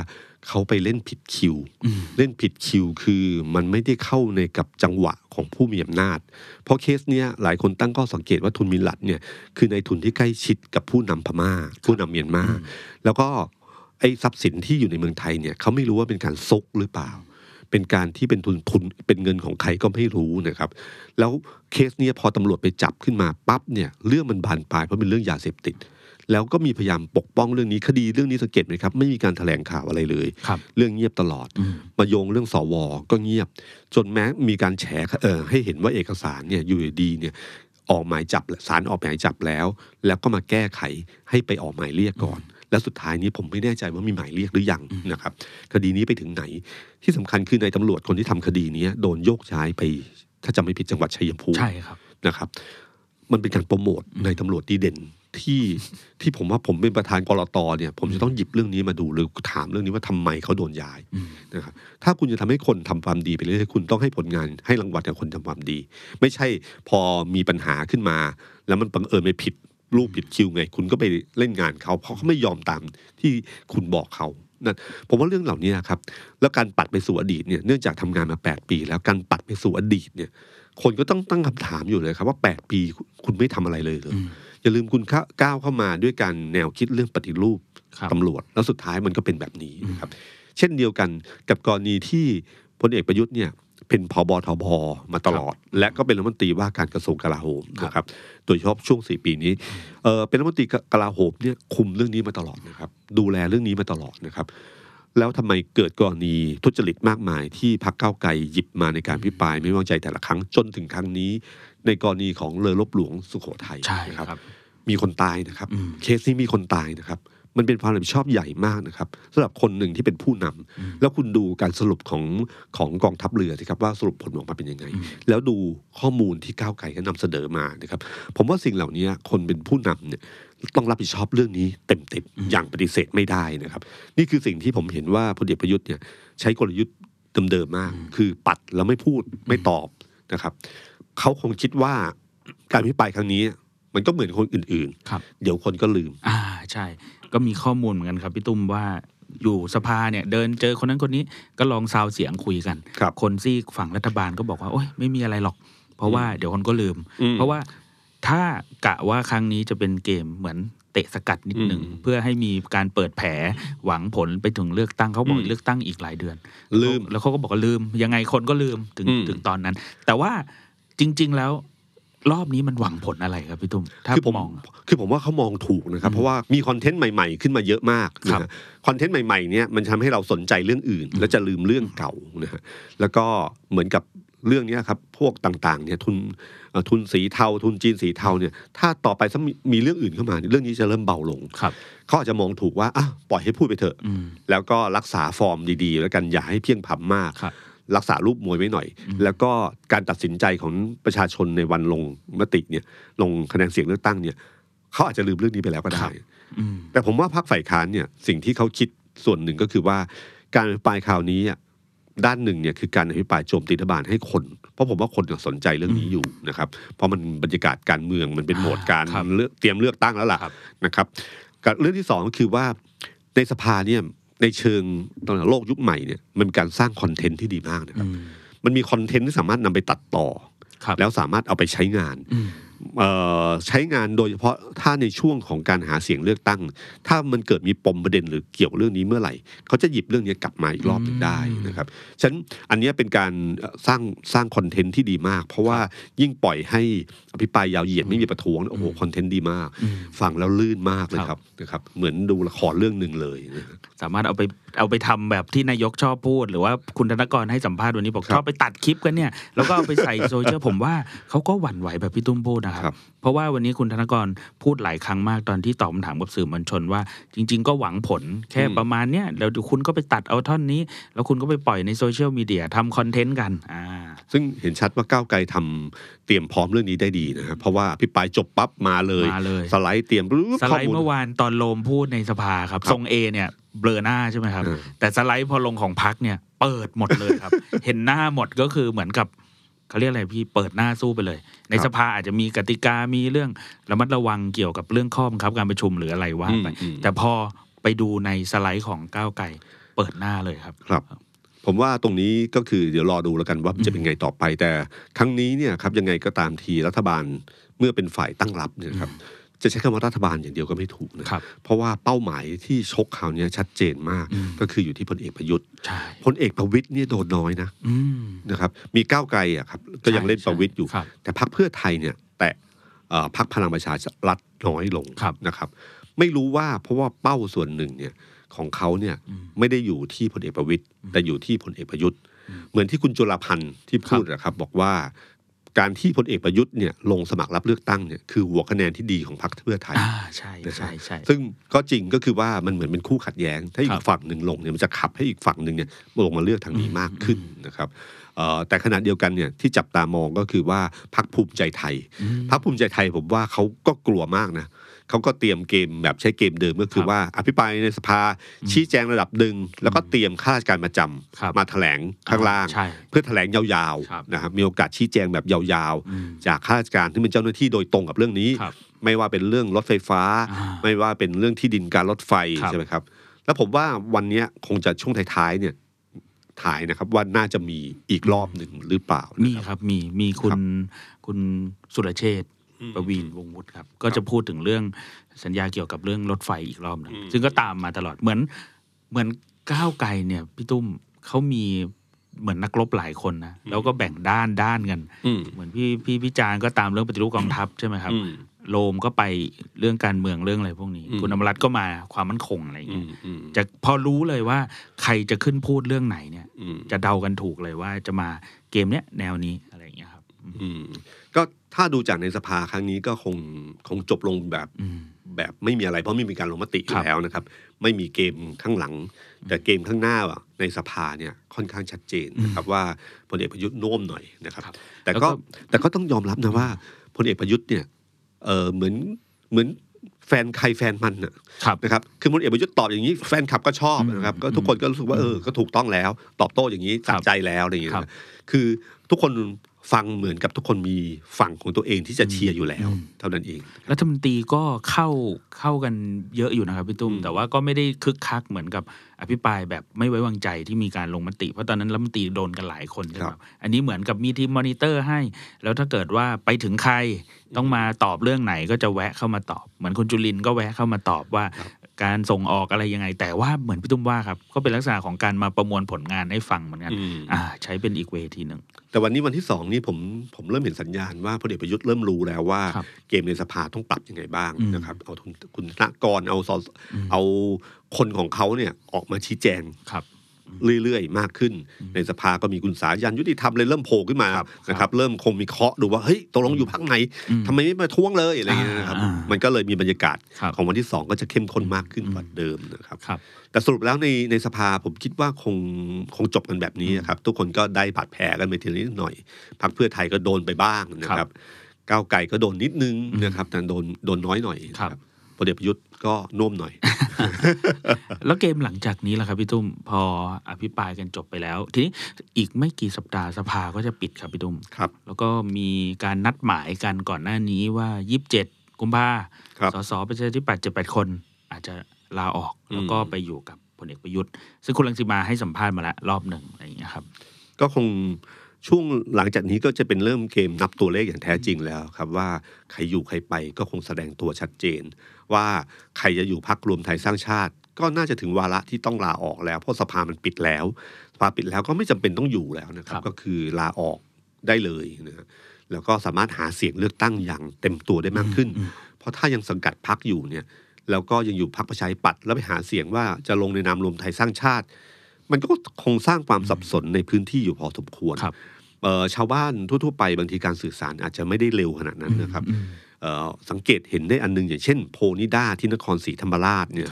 เขาไปเล่นผิดคิวอืมเล่นผิดคิวคือมันไม่ได้เข้าในกับจังหวะของผู้มีอำนาจ เพราะเคสเนี้ยหลายคนตั้งข้อสังเกตว่าทุนมินลัดเนี่ยคือในทุนที่ใกล้ชิดกับผู้นำพม่า ผู้นำเมียนมาแล้วก็ไอ้ทรัพย์สินที่อยู่ในเมืองไทยเนี่ยเขาไม่รู้ว่าเป็นการซกหรือเปล่า เป็นการที่เป็นทุนทุนเป็นเงินของใครก็ไม่รู้นะครับ แล้วเคสเนี้ยพอตำรวจไปจับขึ้นมาปั๊บเนี่ยเรื่องมันบานปลายเพราะเป็นเรื่องยาเสพติด แล้วก็มีพยายามปกป้องเรื่องนี้คดีเรื่องนี้สังเกตไหมครับ ไม่มีการแถลงข่าวอะไรเลยครับเรื่องเงียบตลอดอืมมาโยงเรื่องสวก็เงียบ จนแม้มีการแฉเออให้เห็นว่าเอกสารเนี่ยอยู่ดีๆเนี่ยออกหมายจับสารออกหมายจับแล้ว แล้วก็มาแก้ไขให้ไปออกหมายเรียกก่อน แล้วสุดท้ายนี้ผมไม่แน่ใจว่ามีหมายเรียกหรือยังนะครับ คดีนี้ไปถึงไหน ที่สำคัญคือในายตำรวจคนที่ทำคดีเนี้ยโดนโยกย้ายไป ถ้าจำไม่ผิดจังหวัดชัยภูมิใช่ครับนะครับ มันเป็นการโปรโมทในตำรวจดีเด่น ที่ที่ผมว่าผมเป็นประธานกรตเนี่ย ผมจะต้องหยิบเรื่องนี้มาดูหรือถามเรื่องนี้ว่าทำไมเขาโดนย้ายอืมนะครับถ้าคุณจะทำให้คนทำความดีไปเรื่อยๆคุณต้องให้ผลงานให้รางวัลกับคนทำความดี ไม่ใช่พอมีปัญหาขึ้นมา แล้วมันบังเอิญไปผิดรูปผิดคิวไง คุณก็ไปเล่นงานเขาเพราะเขาไม่ยอมตามที่คุณบอกเขานั่นผมว่าเรื่องเหล่านี้ครับ แล้วการปัดไปสู่อดีตเนี่ยเนื่องจากทำงานมา 8 ปี แล้วการปัดไปสู่อดีตเนี่ย คนก็ต้องตั้งคำถามอยู่เลยครับว่า 8 ปีคุณไม่ทำอะไรเลยเหร ออืมอย่าลืมคุณเข้าก้าวเข้ามาด้วยการแนวคิดเรื่องปฏิรูปครับตำรวจ แล้วสุดท้ายมันก็เป็นแบบนี้นะครับ เช่นเดียวกันกับกรณีที่พลเอกประยุทธ์เนี่ยเป็นพบทบมาตลอด และก็เป็นรัฐมนตรีว่าการกระทรวงกลาโหมนะครับโดยเฉพาะช่วงสี่ปีนี้เออเป็นรัฐมนตรีกลาโหมเนี่ยคุมเรื่องนี้มาตลอดนะครับ ดูแลเรื่องนี้มาตลอดนะครับ แล้วทำไมเกิดกรณีทุจริตมากมายที่พรรคก้าวไกลหยิบมาในการพิปราย ไม่ไว้วางใจแต่ละครั้งจนถึงครั้งนี้ ในกรณีของเรือรบหลวงสุโขทัยใช่นะครับครับ มีคนตายนะครับอืมเคสนี้มีคนตายนะครับ มันเป็นความรับผิดชอบใหญ่มากนะครับสำหรับคนหนึ่งที่เป็นผู้นำแล้วคุณดูการสรุปของของกองทัพเรือสิครับว่าสรุปผลออกมาเป็นยังไง แล้วดูข้อมูลที่ก้าวไกลก็นำเสนอมานะครับ ผมว่าสิ่งเหล่านี้คนเป็นผู้นำเนี่ยต้องรับผิดชอบเรื่องนี้เต็มๆอย่างปฏิเสธไม่ได้นะครับ นี่คือสิ่งที่ผมเห็นว่าพลเอกประยุทธ์เนี่ยใช้กลยุทธ์เดิมๆมาก คือปัดแล้วไม่พูดไม่ตอบนะครับ เขาคงคิดว่าการพิปรายครั้งนี้ มันก็เหมือนคนอื่นครับๆเดี๋ยวคนก็ลืม อ่าใช่ ก็มีข้อมูลเหมือนกันครับพี่ตุ้มว่าอยู่สภาเนี่ยเดินเจอคนนั้นคนนี้ก็ลองซาวเสียงคุยกันครับคนซีกฝั่งรัฐบาลก็บอกว่าโอ๊ยไม่มีอะไรหรอก เพราะว่าเดี๋ยวคนก็ลืมอืม เพราะว่าถ้ากะว่าครั้งนี้จะเป็นเกมเหมือนเตะสกัดนิดหนึ่งอืมเพื่อให้มีการเปิดแผลหวังผลไปถึงเลือกตั้งเขาบอกอืมเลือกตั้งอีกหลายเดือน ลืมแล้วเขาก็บอกว่าลืมยังไงคนก็ลืมถึงอืมถึงตอนนั้น แต่ว่า จริง ๆ แล้วรอบนี้มันหวังผลอะไรครับพี่ตุ้มถ้าคือผมมอง คือผมว่าเขามองถูกนะครับ เพราะว่ามีคอนเทนต์ใหม่ ๆ ขึ้นมาเยอะมากครันะบฮะคอนเทนต์ใหม่ๆเนี่ยมันทำให้เราสนใจเรื่องอื่น แล้วจะลืมเรื่องเก่านะฮะแล้วก็เหมือนกับเรื่องเนี้ยครับพวกต่างๆเนี่ยทุนเอ่อทุนสีเทา ทุนจีนสีเทาเนี่ยถ้าต่อไปถ้ามีมีเรื่องอื่นเข้ามาเนี่ยเรื่องนี้จะเริ่มเบาลงครับเขาอาจจะมองถูกว่าอะปล่อยให้พูดไปเถอะอืมแล้วก็รักษาฟอร์มดีๆ แล้วกันอย่าให้เพียงพำมากค รับรักษารูปมวยไว้หน่อยอืมแล้วก็การตัดสินใจของประชาชนในวันลงมติเนี่ยลงคะแนนเสียงเลือกตั้งเนี่ยเขาอาจจะลืมเรื่องนี้ไปแล้วก็ได้อืมแต่ผมว่าพรรคฝ่ายค้านเนี่ยสิ่งที่เขาคิดส่วนหนึ่งก็คือว่า การอภิปรายคราวนี้อะด้านหนึ่งเนี่ยคือการอภิปรายโจมตีรัฐบาลให้คน เพราะผมว่าคนสนใจเรื่องนี้อยู่นะครับ เพราะมันบรรยากาศการเมืองมันเป็นโหมดการครับเลือกเตรียมเลือกตั้งแล้วล่ะครับนะครับกับเรื่องที่สองก็คือว่าในสภาเนี่ย ในเชิงตอนโลกยุคใหม่เนี่ยมันเป็นการสร้างคอนเทนต์ที่ดีมากนะครับอืมมันมีคอนเทนต์ที่สามารถนำไปตัดต่อครับแล้วสามารถเอาไปใช้งานอืมเอ่อ ใช้งานโดยเฉพาะถ้าในช่วงของการหาเสียงเลือกตั้ง ถ้ามันเกิดมีปมประเด็นหรือเกี่ยวเรื่องนี้เมื่อไหร่ เขาจะหยิบเรื่องนี้กลับมาอีกรอบหนึ่งได้นะครับฉะนั้นอันเนี้ยเป็นการเอ่อสร้างสร้างคอนเทนต์ที่ดีมาก เพราะว่ายิ่งปล่อยให้อภิปรายยาวเหยียดไม่มีประท้วงโอ้โหคอนเทนต์ดีมากอืมฟังแล้วลื่นมากเลยครับนะครับเหมือนดูละครเรื่องหนึ่งเลยนะฮะสามารถเอาไปเอาไปทำแบบที่นายกชอบพูด หรือว่าคุณธนกรให้สัมภาษณ์วันนี้บอกครับชอบไปตัดคลิปกันเนี่ยแล้วก็เอาไปใส่โซเชียลผมว่าเขาก็หวั่นไหวแบบพี่ตุ้มพูดนะคครัรับบเพราะว่าวันนี้คุณธนกรพูดหลายครั้งมากตอนที่ตอบคำถามกับสื่อมวลชนว่า จริง ๆ ก็หวังผลแค่ประมาณเนี้ยแล้วเดี๋ยวคุณก็ไปตัดเอาท่อนนี้ แล้วคุณก็ไปปล่อยในโซเชียลมีเดียทำคอนเทนต์กันอ่าซึ่งเห็นชัดว่าก้าวไกลทำเตรียมพร้อมเรื่องนี้ได้ดีนะครับเพราะว่าอภิปรายจบปั๊บมาเลยมาเลย สไลด์เตรียมปุ๊บสไลข้อด์มูลเมื่อวานตอนโลมพูดในสภาครับครับทรงเอเนี่ยเบลอหน้าใช่ไหมครับเออแต่สไลด์พอลงของพักเนี่ยเปิดหมดเลยครับ เห็นหน้าหมดก็คือเหมือนกับ เขาเรียกอะไรพี่เปิดหน้าสู้ไปเลย ในสภาอาจจะมีกติกามีเรื่องระมัดระวังเกี่ยวกับเรื่องข้อบังคับการประชุมหรืออะไรว่าไปอืมอืมแต่พอไปดูในสไลด์ของก้าวไกลเปิดหน้าเลยครับครับ ผมว่าตรงนี้ก็คือเดี๋ยวรอดูแล้วกันว่าจะเป็นไงต่อไปแต่ ครั้งนี้เนี่ยครับยังไงก็ตามทีรัฐบาลเมื่อเป็นฝ่ายตั้งรับเนี่ยครับ จะใช้คำว่ารัฐบาลอย่างเดียวก็ไม่ถูกนะครับเพราะว่าเป้าหมายที่ชกคราวเนี้ยชัดเจนมากอืมก็คืออยู่ที่พลเอกประยุทธ์ใช่พลเอกประวิตยเนี่ยโดนน้อยนะอืมนะครับมีก้าวไกลอะครับก็ยังเล่นประวิตยอยู่ครับแต่พรรคเพื่อไทยเนี่ยแต่เอ่อพรรคพลังประชารัฐน้อยลงครับนะครับ ไม่รู้ว่าเพราะว่าเป้าส่วนหนึ่งเนี่ยของเขาเนี่ยอืมไม่ได้อยู่ที่พลเอกประวิตยแต่อยู่ที่พลเอกประยุทธ์ เหมือนที่คุณจุลพันธ์ที่พูดนะครับบอกว่า การที่พลเอกประยุทธ์เนี่ยลงสมัครรับเลือกตั้งเนี่ยคือหัวคะแนนที่ดีของพรรคเพื่อไทยอ่าใช่ใช่ใช่ซึ่งก็จริงก็คือว่ามันเหมือนเป็นคู่ขัดแย้ง ถ้าอีครักบฝั่งหนึ่งลงเนี่ยมันจะขับให้อีกฝั่งหนึ่งเนี่ยลงมาเลือกทางนี้มากขึ้นนะครับเอ่อแต่ขณะเดียวกันเนี่ยที่จับตามองก็คือว่าพรรคภูมิใจไทยอืมพรรคภูมิใจไทยผมว่าเขาก็กลัวมากนะ เขาก็เตรียมเกมแบบใช้เกมเดิมก็คืคอรับว่าอภิปรายในสภาชี้แจงระดับหนึ่งแล้วก็เตรียมข้าราชการประจำครับมาแถลงข้างล่างใช่เพื่อแถลงยาวครับๆนะครับมีโอกาสชี้แจงแบบยาวอืมๆจากข้าราชการที่เป็นเจ้าหน้าที่โดยตรงกับเรื่องนี้ครับไม่ว่าเป็นเรื่องรถไฟฟ้าอ่าไม่ว่าเป็นเรื่องที่ดินการรถไฟครับใช่ไหมครับ แล้วผมว่าวันเนี้ยคงจะช่วงท้ายๆเนี่ยถ่ายนะครับว่าน่าจะมีอีกรอบหนึ่งหรือเปล่า มีนะครับมีมีคุครัณบคุณสุรเชษฐ์อืม ประวีนวงศ์วุฒิครับ ก็จะพูดถึงเรื่องสัญญาเกี่ยวกับเรื่องรถไฟอีกรอบหนึงอืมซึ่งก็ตามมาตลอดเหมือน เหมือนก้าวไกลเนี่ยพี่ตุ้มเขามีเหมือนนักรบหลายคนนะแล้วก็แบ่งด้านด้านกันอืมเหมือนพี่พี่พิจารณ์ก็ตามเรื่องปฏิรูปกองทัพใช่ไหมครับอืมโลมก็ไปเรื่องการเมืองเรื่องอะไรพวกนี้อืมคุณอมรัตน์ก็มาความมั่นคงอะไรอย่างอืเงี้ยมอืมจะพอรู้เลยว่าใครจะขึ้นพูดเรื่องไหนเนี่ยอืมจะเดากันถูกเลยว่าจะมาเกมเนี้ยแนวนี้อะไรอย่างเงี้ยครับ อืมก็ ถ้าดูจากในสภาครั้งนี้ก็คงคงจบลงแบบอืมแบบไม่มีอะไรเพราะไม่มีการลงมติอครัยู่บแล้วนะครับ ไม่มีเกมข้างหลัง แต่เกมข้างหน้าอะในสภาเนี่ยค่อนข้างชัดเจนนะครับว่าพลเอกประยุทธ์โน้มหน่อยนะครับครับแต่แล้วก็ก็แต่ก็ต้องยอมรับนะว่าพลเอกประยุทธ์เนี่ยเออเหมือนเหมือนแฟนใครแฟนมันน่ะครับนะครับคือพลเอกประยุทธ์ตอบอย่างนี้แฟนคลับก็ชอบนะครับอืมก็ทุกคนก็รู้สึกว่าเออก็ถูกต้องแล้ว ตอบโต้อย่างนี้สะใจแล้วอะไรอย่างเงี้ยครับนะคือทุกคน ฟังเหมือนกับทุกคนมีฝั่งของตัวเองที่จะเชียร์อยู่แล้วอืมเท่านั้นเอง รัฐมนตรีก็เข้าเข้ากันเยอะอยู่นะครับพี่ตุ้มอืมแต่ว่าก็ไม่ได้คึกคักเหมือนกับอภิปรายแบบไม่ไว้วางใจที่มีการลงมติ เพราะตอนนั้นรัฐมนตรีโดนกันหลายคนใช่ไหมครับอันนี้เหมือนกับมีทีมมอนิเตอร์ให้ แล้วถ้าเกิดว่าไปถึงใครต้องมาตอบเรื่องไหนก็จะแวะเข้ามาตอบ เหมือนคุณจุลินก็แวะเข้ามาตอบว่า การส่งออกอะไรยังไง แต่ว่าเหมือนพี่ตุ้มว่าครับ ก็เป็นลักษณะของการมาประมวลผลงานให้ฟังเหมือนกันอืมอ่า ใช้เป็นอีกเวทีหนึ่งแต่วันนี้วันที่สองนี่ผมผมเริ่มเห็นสัญญาณว่าพลเอกประยุทธ์เริ่มรู้แล้วว่าครับเกมในสภาต้องปรับยังไงบ้างอืมนะครับ เอาทุนคุณธนกรเอาสอืมเอาคนของเขาเนี่ยออกมาชี้แจงครับ เรื่อยๆ มากขึ้น ในสภาก็มีคุณสายันยุติธรรมเลยเริ่มโผล่ขึ้นมาครับนะครับเริ่มคงมีเคาะดูว่าเฮ้ยตกลงอยู่พักไหนอืมทำไมไม่มาท้วงเลยอะไรเงี้ยนะครับอ่าอ่ามัมันก็เลยมีบรรยากาศครับของวันที่สองก็จะเข้มข้นมากขึ้นอืมกว่าเดิมนะครับครับแต่สรุปแล้วในในสภาผมคิดว่าคงคงจบกันแบบนี้นะครับทุกคนก็ได้บาดแผลกันไปทีละนิดหน่อยพรรคเพื่อไทยก็โดนไปบ้างนะคครัรับบก้าวไก่ก็โดนนิดนึงอืมนะครับแต่โดนโดนน้อยหน่อยครับนะพลเอกประยุทธ์ ก็โน้มหน่อย แล้วเกมหลังจากนี้ล่ะครับพี่ตุ้มพออภิปรายกันจบไปแล้ว ทีนี้อีกไม่กี่สัปดาห์สภาก็จะปิดครับพี่ตุ้มครับ แล้วก็มีการนัดหมายกันก่อนหน้านี้ว่า 27 กุมภาครับสสประชาธิปัตย์เจ็ดแปดคน อาจจะลาออกอืมแล้วก็ไปอยู่กับพลเอกประยุทธ์ ซึ่งคุณรังสิมาให้สัมภาษณ์มาแล้วรอบหนึ่งอะไรอย่างเงี้ยครับ ก็คงช่วงหลังจากนี้ก็จะเป็นเริ่มเกมนับตัวเลขอย่างแท้จริงแล้วครับว่าใครอยู่ใครไปก็คงแสดงตัวชัดเจน ว่าใครจะอยู่พักรวมไทยสร้างชาติ ก็น่าจะถึงวาระที่ต้องลาออกแล้ว เพราะสภามันปิดแล้วสภาปิดแล้วก็ไม่จำเป็นต้องอยู่แล้วนะครัครับบก็คือลาออกได้เลยนะฮะแล้วก็สามารถหาเสียงเลือกตั้งอย่างเต็มตัวได้มากขึ้นอืมเพราะถ้ายังสังกัดพักอยู่เนี่ยแล้วก็ยังอยู่พักประชาธิปัตย์แล้วไปหาเสียงว่าจะลงในนามรวมไทยสร้างชาติ มันก็คงสร้างความสับสนในพื้นที่อยู่พอสมควรครับเอ่อชาวบ้านทั่ว ๆ ไปบางทีการสื่อสารอาจจะไม่ได้เร็วขนาดนั้นนะครับอืมเอ่อ สังเกตเห็นได้อันหนึง อย่างเช่น โพนิด้าที่นครศรีธรรมราชเนี่ย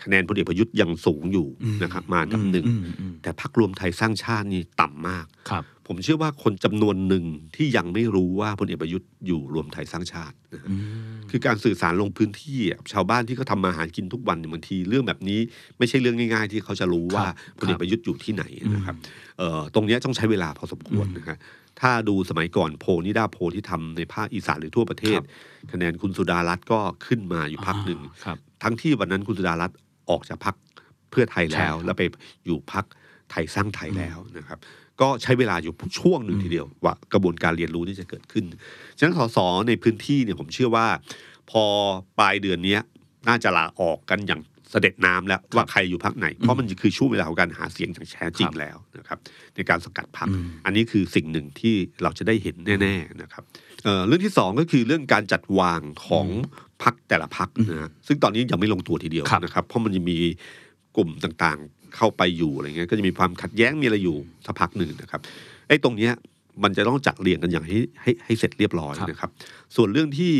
ครับคะแนนพลเอกประยุทธ์ยังสูงอยู่อืมนะครับมาอันดับหนึ่งอืมอืมแต่พรรครวมไทยสร้างชาตินี่ต่ำมากครับ ผมเชื่อว่าคนจำนวนหนึ่งที่ยังไม่รู้ว่าพลเอกประยุทธ์อยู่รวมไทยสร้างชาตินะฮะอืมคือการสื่อสารลงพื้นที่อะชาวบ้านที่เขาทำมาหากินทุกวันเนี่ยบางทีเรื่องแบบนี้ไม่ใช่เรื่องง่าย ๆ ที่เขาจะรู้ว่าครับพลเอกประยุทธ์อยู่ที่ไหนนะครับอืมเอ่อตรงเนี้ยต้องใช้เวลาพอสมควรอืมนะฮะถ้าดูสมัยก่อนโพลนิดาโพลที่ทำในภาคอีสานหรือทั่วประเทศครับคะแนนคุณสุดารัตน์ก็ขึ้นมาอยู่พักหนึ่งครับทั้งที่วันนั้นคุณสุดารัตน์ ออกจากพักเพื่อไทยแล้วใช่ครับแล้วไปอยู่พักไทยสร้างไทยแล้วนะครับ ก็ใช้เวลาอยู่ช่วงหนึ่งอืมทีเดียว ว่ากระบวนการเรียนรู้ที่จะเกิดขึ้น ฉะนั้นสสในพื้นที่เนี่ยผมเชื่อว่า พอปลายเดือนเนี้ยน่าจะลาออกกันอย่าง เสด็จน้ำแล้วว่าใครอยู่พักไหน เพราะมันคือช่วงเวลาของการหาเสียงอย่างแท้จริงแล้วนะครับ ในการสกัดพักอืมอันนี้คือสิ่งหนึ่งที่เราจะได้เห็นแน่ ๆนะครับเอ่อเรื่องที่สองก็คือเรื่องการจัดวางของพักแต่ละพักนะฮะซึ่งตอนนี้ยังไม่ลงตัวทีเดียวครับนะครับ เพราะมันจะมีกลุ่มต่างๆเข้าไปอยู่อะไรเงี้ยก็จะมีความขัดแย้งมีอะไรอยู่สักพักหนึ่งนะครับไอ้ตรงเนี้ยมันจะต้องจัดเรียงกันอย่างให้ให้ให้เสร็จเรียบร้อยครับนะครับ ส่วนเรื่องที่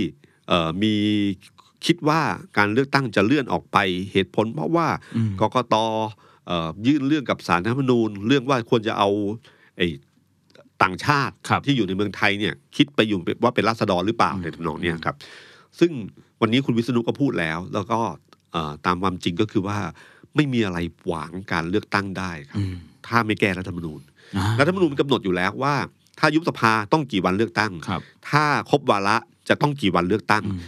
เอ่อมี คิดว่าการเลือกตั้งจะเลื่อนออกไปเหตุผล เพราะว่าอืมกกตเอ่อยื่นเรื่องกับสารรัฐธรรมนูญ เรื่องว่าควรจะเอาไอ้ต่างชาติครับที่อยู่ในเมืองไทยเนี่ย คิดไปอยู่ว่าเป็นราษฎรหรือเปล่าอืมในทำนองเนี้ยครับ ซึ่งวันนี้คุณวิษณุก็พูดแล้ว แล้วก็เอ่อตามความจริงก็คือว่าไม่มีอะไรหวางการเลือกตั้งได้ครับอืมถ้าไม่แก้รัฐธรรมนูญอ่ารัฐธรรมนูญมันกำหนดอยู่แล้วว่า ถ้ายุบสภาต้องกี่วันเลือกตั้งครับถ้าครบวาระจะต้องกี่วันเลือกตั้งอืม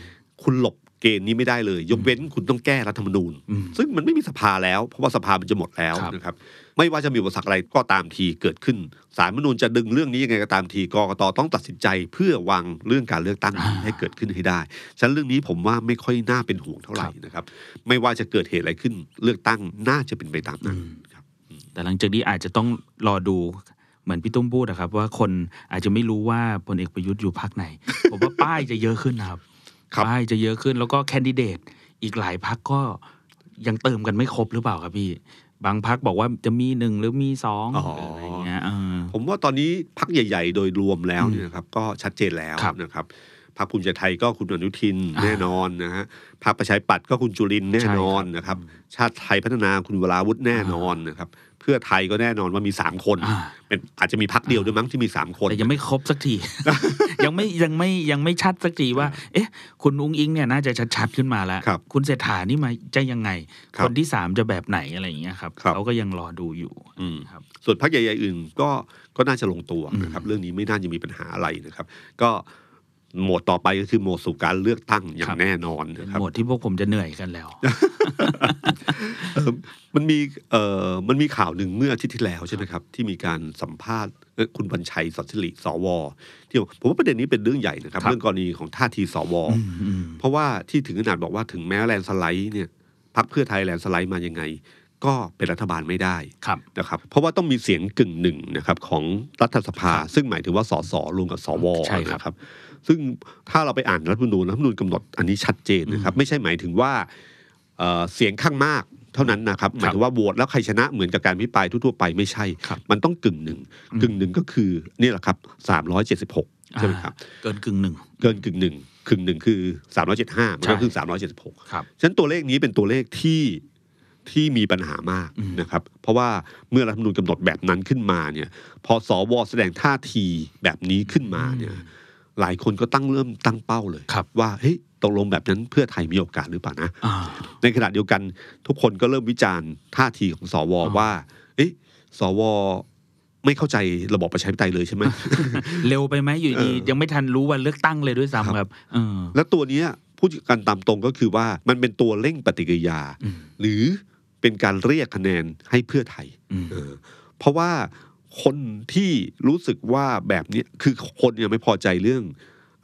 คุณหลบ เกณฑ์นี้ไม่ได้เลย ยกเว้นคุณต้องแก้รัฐธรรมนูญอืมซึ่งมันไม่มีสภาแล้ว เพราะว่าสภามันจะหมดแล้วครับนะครับไม่ว่าจะมีอุปสรรคอะไรก็ตามทีเกิดขึ้นสารรัฐธรรมนูญจะดึงเรื่องนี้ยังไงก็ตามทีกกตต้องตัดสินใจเพื่อวางเรื่องการเลือกตั้งนี้ให้เกิดขึ้นให้ได้ฉะนั้นเรื่องนี้ผมว่าไม่ค่อยน่าเป็นห่วงเท่าไหร่นะครับไม่ว่าจะเกิดเหตุอะไรขึ้น เลือกตั้งน่าจะเป็นไปตามนั้นครับแต่หลังจากนี้อาจจะต้องรอดูเหมือนพี่ตุ้มพูดนะครับว่าคนอาจจะไม่รู้ว่าพลเอกประยุทธ์อยู่พักไหน ผมว่าป้ายจะเยอะขึ้นนะครับครับ ป้ายจะเยอะขึ้นแล้วก็แคนดิเดตอีกหลายพักก็ยังเติมกันไม่ครบหรือเปล่าครับพี่ บางพักบอกว่าจะมีหนึ่งหรือมีสองอ๋ออะไรอย่างเงี้ยเออผมว่าตอนนี้พักใหญ่ ๆ โดยรวมแล้วเนี่ยนะครับ ก็ชัดเจนแล้วครับนะครับพรรคภูมิใจไทยก็คุณอนุทินอ่าแน่นอนนะฮะพรรคประชาธิปัตย์ก็คุณจุลินทร์แน่นอนใช่ครับนะครับ ชาติไทยพัฒนาคุณวราวุฒิแน่นอนนะครับ เพื่อไทยก็แน่นอนว่ามีสามคนอ่าเป็นอาจจะมีพักเดียวด้วยมั้งที่มีสามคนแต่ยังไม่ครบสักที ยังไม่ยังไม่ยังไม่ชัดสักทีว่า เอ๊ะ คุณอุ้งอิงเนี่ยน่าจะชัดๆขึ้นมาแล้วครับณเศรษฐานี่มาจะยังไงครับคนที่สามจะแบบไหนอะไรอย่างเงี้ยครับครับเขาก็ยังรอดูอยู่อืมครับส่วนพรรคใหญ่ๆอื่นก็ก็น่าจะลงตัวอืมนะครับ เรื่องนี้ไม่น่าจะมีปัญหาอะไรนะครับ ก็โหมดต่อไปก็คือโหมดสู่การเลือกตั้งอย่างแน่นอนเป็นนะครับ หมวดที่พวกผมจะเหนื่อยกันแล้ว เอ่อมันมีเอ่อมันมีข่าวหนึ่งเมื่ออาทิตย์ที่แล้วใช่ไหมครับ ที่มีการสัมภาษณ์เอ่อคุณบัญชัยสอนสิริสวที่ผมว่าประเด็นนี้เป็นเรื่องใหญ่นะครับ ครับ เรื่องกรณีของท่าทีสว อืมอืมเพราะว่าที่ถึงขนาดบอกว่าถึงแม้แลนด์สไลด์เนี่ยพักเพื่อไทยแลนด์สไลด์มายังไง ก็เป็นรัฐบาลไม่ได้ครับ นะครับ เพราะว่าต้องมีเสียงกึ่งหนึ่งนะครับของรัฐสภา ซึ่งหมายถึงว่าสสรวมกับสวใช่ครับ นะครับ ซึ่งถ้าเราไปอ่านรัฐธรรมนูญรัฐธรรมนูญกำหนดอันนี้ชัดเจนนะครับ ไม่ใช่หมายถึงว่าเอ่อเสียงข้างมากเท่านั้นนะครับหมายถึงว่าโหวตแล้วใครชนะเหมือนกับการพิปรายทั่วๆไปไม่ใช่ครับมันต้องกึ่งหนึ่งอืมกึ่งหนึ่งก็คือนี่แหละครับสามร้อยเจ็ดสิบหกใช่ไหมครับอ่าเกินกึ่งหนึ่งเกินกึ่งหนึ่งครึ่งหนึ่งคือสามร้อยเจ็ดห้ามันก็ใช่คือสามร้อยเจ็ดสิบหกครับฉะนั้นตัวเลขนี้เป็นตัวเลขที่ที่มีปัญหามากอืมนะครับ เพราะว่าเมื่อรัฐธรรมนูญกำหนดแบบนั้นขึ้นมาเนี่ย พอสวแสดงท่าทีแบบนี้ขึ้นมาเนี่ย หลายคนก็ตั้งเริ่มตั้งเป้าเลยครับว่าเฮ้ยตกลงแบบนั้นเพื่อไทยมีโอกาสหรือเปล่านะอ่าในขณะเดียวกันทุกคนก็เริ่มวิจารณ์ท่าทีของสวอ่าว่า เอ๊ะสวไม่เข้าใจระบอบประชาธิปไตยเลยใช่ไหมเร็วไปไหมอยู่ดีเออยังไม่ทันรู้วันเลือกตั้งเลยด้วยครับซ้ำครับเออแล้วตัวเนี้ยพูดกันตามตรงก็คือว่ามันเป็นตัวเร่งปฏิกิริยาอืมหรือเป็นการเรียกคะแนนให้เพื่อไทยอืมเออเพราะว่า คนที่รู้สึกว่าแบบเนี้ยคือคนเนี่ยไม่พอใจเรื่อง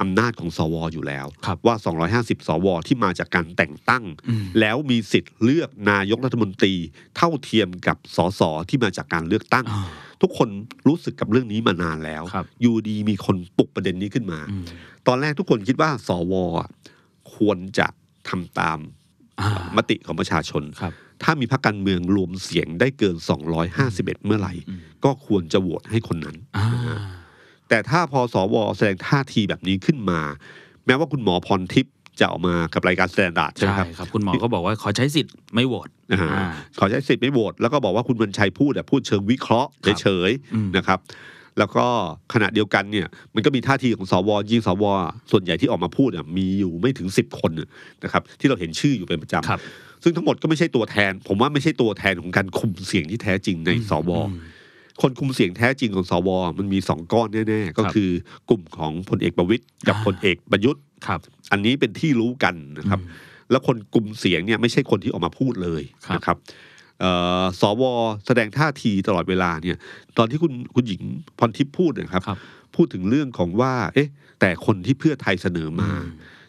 อำนาจของสวอยู่แล้วครับว่า 250 สว ที่มาจากการแต่งตั้งอืมแล้วมีสิทธิ์เลือกนายกรัฐมนตรี เท่าเทียมกับสสที่มาจากการเลือกตั้งอ่าทุกคนรู้สึกกับเรื่องนี้มานานแล้วครับอยู่ดีมีคนปลุกประเด็นนี้ขึ้นมาอืมตอนแรกทุกคนคิดว่า สวอะควรจะทำตามอ่ามติของประชาชนครับ ถ้ามีพรรคการเมืองรวมเสียงได้เกิน 251 เมื่อไหร่อืมก็ควรจะโหวตให้คนนั้นอ่าแต่ถ้าพอสวแสดงท่าทีแบบนี้ขึ้นมา แม้ว่าคุณหมอพรทิพย์จะออกมากับรายการ Standard ใช่ไหมใช่ครับครับ คุณหมอก็บอกว่าขอใช้สิทธิ์ไม่โหวตอ่าอ่าขอใช้สิทธิ์ไม่โหวตแล้วก็บอกว่าคุณวันชัยพูดแต่พูดเชิงวิเคราะห์ครับเฉยอืมๆนะครับแล้วก็ขณะเดียวกันเนี่ยมันก็มีท่าทีของสวยิงสว ส่วนใหญ่ที่ออกมาพูดอะมีอยู่ไม่ถึงสิบคนนะครับที่เราเห็นชื่ออยู่เป็นประจำครับ ซึ่งทั้งหมดก็ไม่ใช่ตัวแทน ผมว่าไม่ใช่ตัวแทนของการคุมเสียงที่แท้จริงในสวอืมคนคุมเสียงแท้จริงของสวมันมีสองก้อนแน่ๆ ก็ครับคือกลุ่มของพลเอกประวิตยกับอ่าพลเอกประยุทธ์ครับ อันนี้เป็นที่รู้กันนะครับอืมแล้วคนกลุ่มเสียงเนี่ยไม่ใช่คนที่ออกมาพูดเลยครับนะครับเอ่อสวแสดงท่าทีตลอดเวลาเนี่ย ตอนที่คุณคุณหญิงพรทิพย์พูดเนะครับครับ พูดถึงเรื่องของว่า เอ๊ะ แต่คนที่เพื่อไทยเสนอมา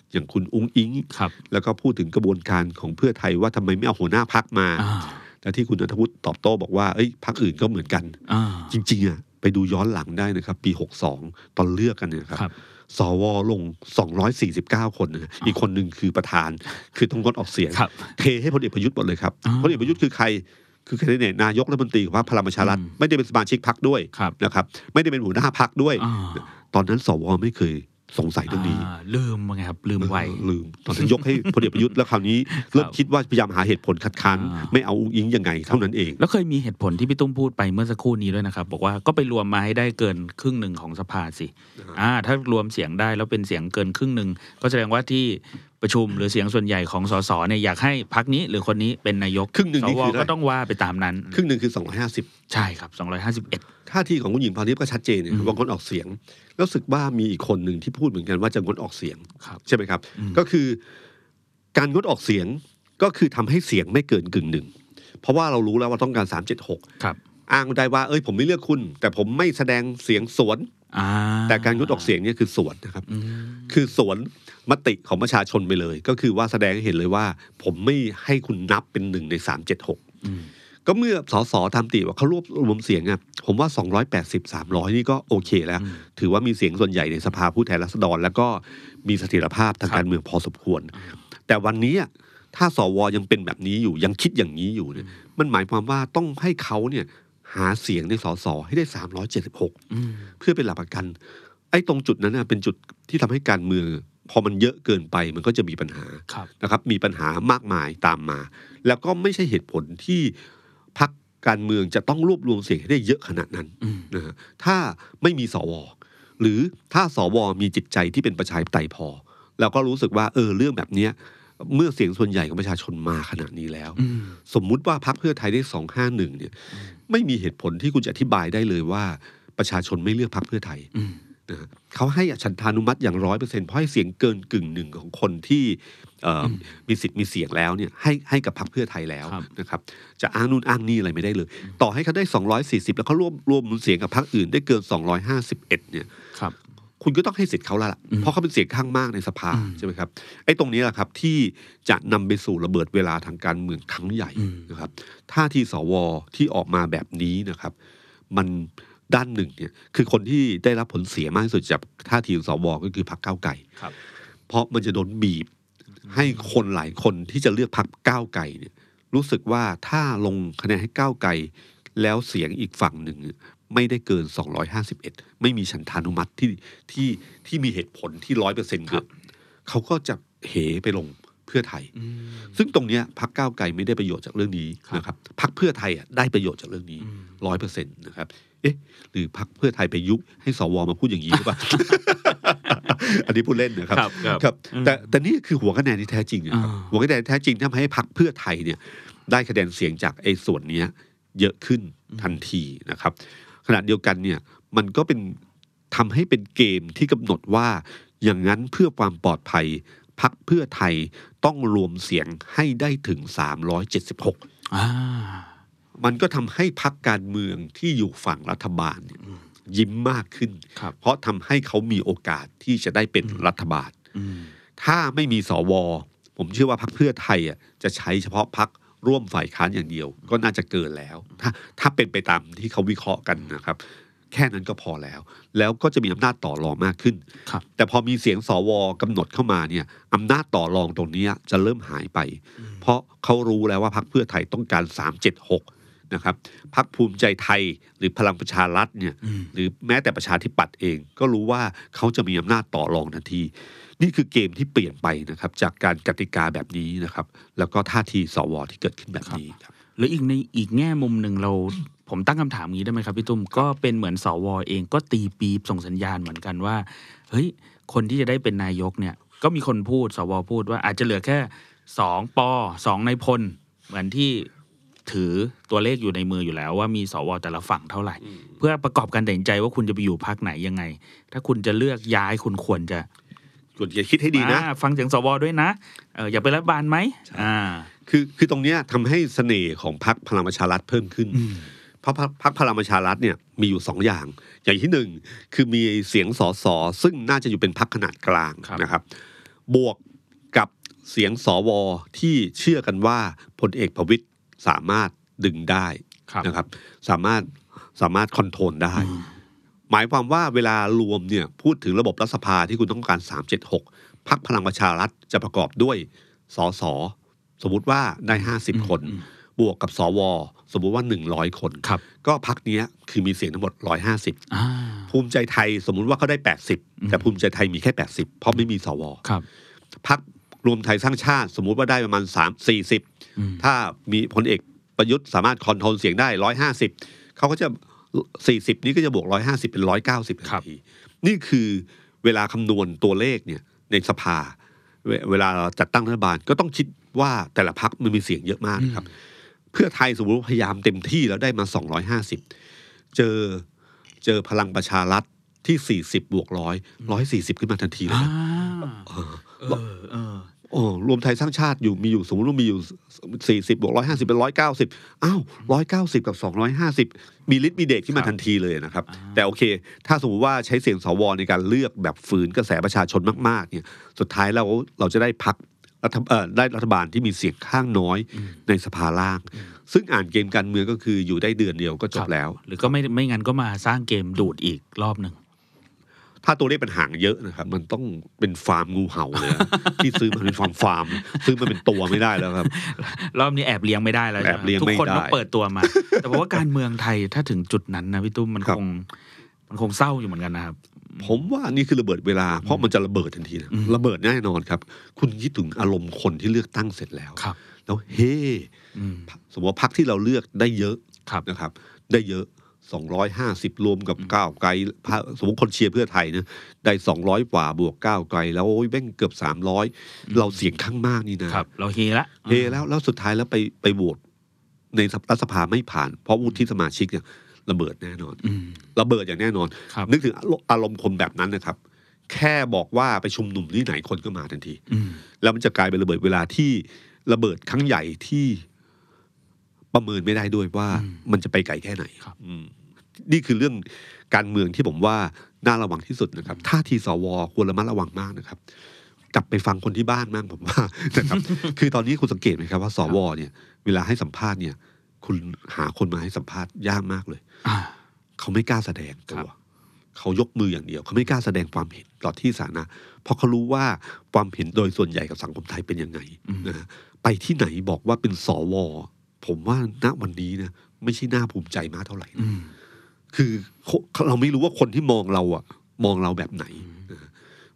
อืมอย่างคุณอุ้งอิงครับแล้วก็พูดถึงกระบวนการของเพื่อไทยว่าทำไมไม่เอาหัวหน้าพักมาอ่าแต่ที่คุณนัทวุฒิตอบโต้บอกว่าเอ้ยพักอื่นก็เหมือนกันอ่าจริง ๆอะไปดูย้อนหลังได้นะครับ ปี 62 ตอนเลือกกันเนี่ยครับครับสวลง 249 คนนะอีกคนหนึ่งคือประธาน คือต้องงดออกเสียงครับเทให้พลเอกประยุทธ์หมดเลยครับอ๋อพลเอกประยุทธ์คือใคร คือแคนดิเดตนายกรัฐมนตรีของพรรคพลังประชารัฐอืมไม่ได้เป็นสมาชิกพรรคด้วยครับนะครับ ไม่ได้เป็นหัวหน้าพรรคด้วยอ่าตอนนั้นสวไม่เคย สงสัยเรื่องนี้อ่าลืมไงครับ ลืมไว้เออลืมตอนนั้นยกให้พลเอกประยุทธ์แล้วคราวนี้เริ่มคิดว่าพยายามหาเหตุผลคัดค้านอ่าไม่เอาอุ้งอิงยังไงเท่านั้นเอง แล้วเคยมีเหตุผลที่พี่ตุ้มพูดไปเมื่อสักครู่นี้ด้วยนะครับ บอกว่าก็ไปรวมมาให้ได้เกินครึ่งหนึ่งของสภาสิอ่าถ้ารวมเสียงได้แล้วเป็นเสียงเกินครึ่งหนึ่งก็แสดงว่าที่ประชุมหรือเสียงส่วนใหญ่ของสสเนี่ยอยากให้พักนี้หรือคนนี้เป็นนายกครึ่งหนึ่งสนี่วคือได้ก็ต้องว่าไปตามนั้น ครึ่งหนึ่งคือ 250 ใช่ครับ 251 ท่าทีของคุณหญิงพาณิชย์ก็ชัดเจนเนี่ยอืมว่างดออกเสียง แล้วรู้สึกว่ามีอีกคนหนึ่งที่พูดเหมือนกันว่าจะงดออกเสียงครับใช่ไหมครับอืมก็คือการงดออกเสียงก็คือทำให้เสียงไม่เกินกึ่งหนึ่งเพราะว่าเรารู้แล้วว่าต้องการ 376ครับอ้างได้ว่าเอ้ยผมไม่เลือกคุณ แต่ผมไม่แสดงเสียงสวนอ่าแต่การงดออกเสียงเนี่ยคือสวนนะครับอืมคือสวนมติของประชาชนไปเลย ก็คือว่าแสดงให้เห็นเลยว่า ผมไม่ให้คุณนับเป็นหนึ่งใน376อืมก็ เมื่อสสทำติว่าเขารวบรวมเสียงอะผมว่า 280 300 นี่ก็โอเคแล้วอืมถือว่ามีเสียงส่วนใหญ่ในสภาผู้แทนราษฎร แล้วก็มีเสถียรภาพทางครับการเมืองพอสมควร แต่วันนี้อะถ้าสวยังเป็นแบบนี้อยู่ยังคิดอย่างนี้อยู่เนี่ยมันหมายความว่าต้องให้เขาเนี่ยหาเสียงในสสให้ได้ 376อืมเพื่อเป็นหลักประกัน ไอ้ตรงจุดนั้นน่ะเป็นจุดที่ทำให้การเมืองพอมันเยอะเกินไปมันก็จะมีปัญหาครับนะครับ มีปัญหามากมายตามมา แล้วก็ไม่ใช่เหตุผลที่พั กการเมืองจะต้องรวบรวมเสียงให้ได้เยอะขนาดนั้นอืมนะฮะถ้าไม่มีสวหรือถ้าสวมีจิตใจที่เป็นประชาธิปไตยพอ แล้วก็รู้สึกว่าเออเรื่องแบบเนี้ยเมื่อเสียงส่วนใหญ่ของประชาชนมาขนาดนี้แล้วอืมสมมุติว่าพรรคเพื่อไทยได้สองห้าหนึ่งเนี่ย ไม่มีเหตุผลที่คุณจะอธิบายได้เลยว่าประชาชนไม่เลือกพรรคเพื่อไทยอืมนะฮะเขาให้ฉันทานุมัติอย่างร้อยเปอร์เซ็นต์เพราะให้เสียงเกินกึ่งหนึ่งของคนที่เอ่ออ มมีสิทธิ์มีเสียงแล้วเนี่ยให้ให้กับพรรคเพื่อไทยแล้วครับนะครับจะอ้างนู่นอ้างนี่อะไรไม่ได้เลย ต่อให้เขาได้ 240 แล้วเขารวมรวมเสียงกับพรรคอื่นได้เกิน 251 เนี่ยครับคุณก็ต้องให้สิทธิ์เขาและล่ะอืมเพราะเขาเป็นเสียงข้างมากในสภาอืมใช่ไหมครับไอ้ตรงนี้แหละครับที่จะนำไปสู่ระเบิดเวลาทางการเมืองครั้งใหญ่อืมนะครับท่าที่สวที่ออกมาแบบนี้นะครับ มันด้านหนึ่งเนี่ยคือคนที่ได้รับผลเสียมากที่สุดจากท่าทีของสวก็คือพรรคก้าวไก่ครับเพราะมันจะโดนบีบ ให้คนหลายคนที่จะเลือกพรรคก้าวไก่เนี่ยรู้สึกว่าถ้าลงคะแนนให้ก้าวไกล แล้วเสียงอีกฝั่งหนึ่งไม่ได้เกิน 251 ไม่มีฉันทานุมัติที่ที่ที่มีเหตุผลที่ร้อยเปอร์เซ็นต์ครับเขาก็จะเหไปลงเพื่อไทยอืมซึ่งตรงเนี้ยพักก้าวไกลไม่ได้ประโยชน์จากเรื่องนี้ครับนะครับพักเพื่อไทยอะได้ประโยชน์จากเรื่องนี้อืมร้อยเปอร์เซ็นต์นะครับ เอ๊ะ หรือพักเพื่อไทยไปยุบให้สวมาพูดอย่างนี้หรือเปล่า อันนี้พูดเล่นนะครับ ครับครับครับอืมแต่แต่นี่คือหัวคะแนนที่แท้จริงนะครับอ่าหัวคะแนนที่แท้จริงทำให้พักเพื่อไทยเนี่ย ได้คะแนนเสียงจากไอ้ส่วนเนี้ย เยอะขึ้นทันทีนะครับ ขณะเดียวกันเนี่ยมันก็เป็นทำให้เป็นเกมที่กำหนดว่าอย่างนั้นเพื่อความปลอดภัยพักเพื่อไทยต้องรวมเสียงให้ได้ถึง 376อ่า มันก็ทำให้พักการเมืองที่อยู่ฝั่งรัฐบาลเนี่ยยิ้มมากขึ้นครับเพราะทำให้เขามีโอกาสที่จะได้เป็นรัฐบาลอืมถ้าไม่มีสว ผมเชื่อว่าพักเพื่อไทยอะจะใช้เฉพาะพักร่วมฝ่ายค้านอย่างเดียว ก็น่าจะเกินแล้ว ถ้าถ้าเป็นไปตามที่เขาวิเคราะห์กันนะครับ แค่นั้นก็พอแล้ว แล้วก็จะมีอำนาจต่อรองมากขึ้นครับแต่พอมีเสียงสวกำหนดเข้ามาเนี่ยอำนาจต่อรองตรงเนี้ยจะเริ่มหายไป เพราะเขารู้แล้วว่าพักเพื่อไทยต้องการ 376 นะครับพักภูมิใจไทยหรือพลังประชารัฐเนี่ยอืมหรือแม้แต่ประชาธิปัตย์เอง ก็รู้ว่าเขาจะมีอำนาจต่อรองทันที นี่คือเกมที่เปลี่ยนไปนะครับจากการกติกาแบบนี้นะครับ แล้วก็ท่าทีสวที่เกิดขึ้นแบบนี้ครับหรืออีกในอีกแง่มุมหนึ่งเราผมตั้งคำถามอย่างนี้ได้ไหมครับพี่ตุ้มก็เป็นเหมือนสวเองก็ตีปีบส่งสัญญาณเหมือนกันว่าเฮ้ยคนที่จะได้เป็นนายกเนี่ยก็มีคนพูดสวพูดว่าอาจจะเหลือแค่สองปอสองในายพล เหมือนที่ ถือตัวเลขอยู่ในมืออยู่แล้วว่ามีสวแต่ละฝั่งเท่าไหร่ เพื่อประกอบการตัดสินใจว่าคุณจะไปอยู่พักไหนยังไง ถ้าคุณจะเลือกย้ายคุณควรจะควรจะคิดให้ดีนะอ่าฟังเสียงสวด้วยนะเอออย่าไปนรัฐบาลไหมอ่าคือคือตรงเนี้ยทำให้เสน่ห์ของพรรคพลังประชารัฐเพิ่มขึ้นอืมเพราะพรรคพรรคพลังประชารัฐเนี่ยมีอยู่สองอย่าง อย่างที่หนึ่งคือมีเสียงสสซึ่งน่าจะอยู่เป็นพรรคขนาดกลางครับนะครับ บวกกับเสียงสวที่เชื่อกันว่าพลเอกประวิตย สามารถดึงได้ครับนะครับ สามารถสามารถคอนโทรลได้ หมายความว่าเวลารวมเนี่ยพูดถึงระบบรัฐสภาที่คุณต้องการ 376พักพลังประชารัฐจะประกอบด้วยสสสมมุติว่าได้ 50 คน บวกกับสวสมมุติว่า 100 คนครับก็พักเนี้ยคือมีเสียงทั้งหมด 150อ่าภูมิใจไทยสมมุติว่าเขาได้ 80 แต่ภูมิใจไทยมีแค่ 80 เพราะไม่มีสวครับพักรวมไทยสร้างชาติ สมมุติว่าได้ประมาณ3 40อืม ถ้ามีพลเอกประยุทธ์สามารถคอนโทรลเสียงได้ร้อยห้าสิบเขาก็จะสี่สิบนี้ก็จะบวกร้อยห้าสิบเป็นร้อยเก้าสิบทัครันบทีนี่คือเวลาคำนวณตัวเลขเนี่ยในสภา เวเวลาเราจัดตั้งรัฐบาลก็ต้องคิดว่าแต่ละพักมันมีเสียงเยอะมากนะครับ เพื่อไทยสมมติว่าพยายามเต็มที่แล้วได้มาสองร้อยห้าสิบเจอเจอพลังประชารัฐที่สี่สิบบวกร้อยร้อยสี่สิบขึ้นมาทันทีเลย อ่านะเออเออโอ้รวมไทยสร้างชาติอยู่มีอยู่สมมติว่ามีอยู่สี่สิบบวกร้อยห้าสิบเป็นร้อยเก้าสิบอ้าวร้อยเก้าสิบกับสองร้อยห้าสิบมีลิตรมีเดทขึ้นมาครับทันทีเลยนะครับอ่าแต่โอเค ถ้าสมมติว่าใช้เสียงสวในการเลือกแบบฝืนกระแสประชาชนมากๆเนี่ยสุดท้ายเราเราจะได้พักรัฐเอ่อได้รัฐบาลที่มีเสียงข้างน้อยในสภาล่าง ซึ่งอ่านเกมการเมืองก็คืออยู่ได้เดือนเดียวก็จบแล้ว หรือก็ไม่ไม่งั้นก็มาสร้างเกมดูดอีกรอบหนึ่ง ถ้าตัวเลขเป็นหางเยอะนะครับ มันต้องเป็นฟาร์มงูเห่าเลยนะที่ซื้อมาเป็นฟาร์มฟาร์มซื้อมาเป็นตัวไม่ได้แล้วครับ รอบนี้แอบเลี้ยงไม่ได้แล้วแอบเลี้ยงทุกไม่คนได้ต้องเปิดตัวมา แต่ผมว่าการเมืองไทยถ้าถึงจุดนั้นนะพี่ตุ้มมันครับคงมันคงเศร้าอยู่เหมือนกันนะครับ ผมว่านี่คือระเบิดเวลา เพราะมันจะระเบิดทันทีนะอืมระเบิดแน่นอนครับ คุณคิดถึงอารมณ์คนที่เลือกตั้งเสร็จแล้วครับ แล้วเฮ้อืมสมมติว่าพักที่เราเลือกได้เยอะครับนะครับ ได้เยอะ 250 รวมกับก้าวไกลพรรคสมมติคนเชียร์เพื่อไทยนะได้ 200 กว่าบวกก้าวไกล แล้วโอ้ยแม่งเกือบ 300 เราเสียงข้างมากนี่นะครับ เราเฮละเฮแล้วแล้วสุดท้ายแล้วไปไปโหวตในรัฐสภาไม่ผ่าน เพราะวุฒิสมาชิกเนี่ยระเบิดแน่นอนอืมระเบิดอย่างแน่นอนครับนึกถึงอารมณ์คนแบบนั้นนะครับ แค่บอกว่าไปชุมนุมที่ไหนคนก็มาทันทีอืมแล้วมันจะกลายเป็นระเบิดเวลาที่ระเบิดครั้งใหญ่ที่ ประเมินไม่ได้ด้วยว่าอืมมันจะไปไกลแค่ไหนครับอืมนี่คือเรื่องการเมืองที่ผมว่าน่าระวังที่สุดนะครับท่าทีสวควรระมัดระวังมากนะครับ กลับไปฟังคนที่บ้านบ้างผมว่านะครับ คือตอนนี้คุณสังเกตไหมครับว่าสวเนี่ยเวลาให้สัมภาษณ์เนี่ย คุณหาคนมาให้สัมภาษณ์ยากมากเลยอ่าเขาไม่กล้าแสดงตัครัวบเขายกมืออย่างเดียวเขาไม่กล้าแสดงความเห็นต่อที่สาธารณะเพราะเขารู้ว่าความเห็นโดยส่วนใหญ่กับสังคมไทยเป็นยังไงนะฮะไปที่ไหนบอกว่าเป็นสว ผมว่าณวันนี้นะไม่ใช่น่าภูมิใจมากเท่าไหร่นะอืมคือเราไม่รู้ว่าคนที่มองเราอะมองเราแบบไหนนะ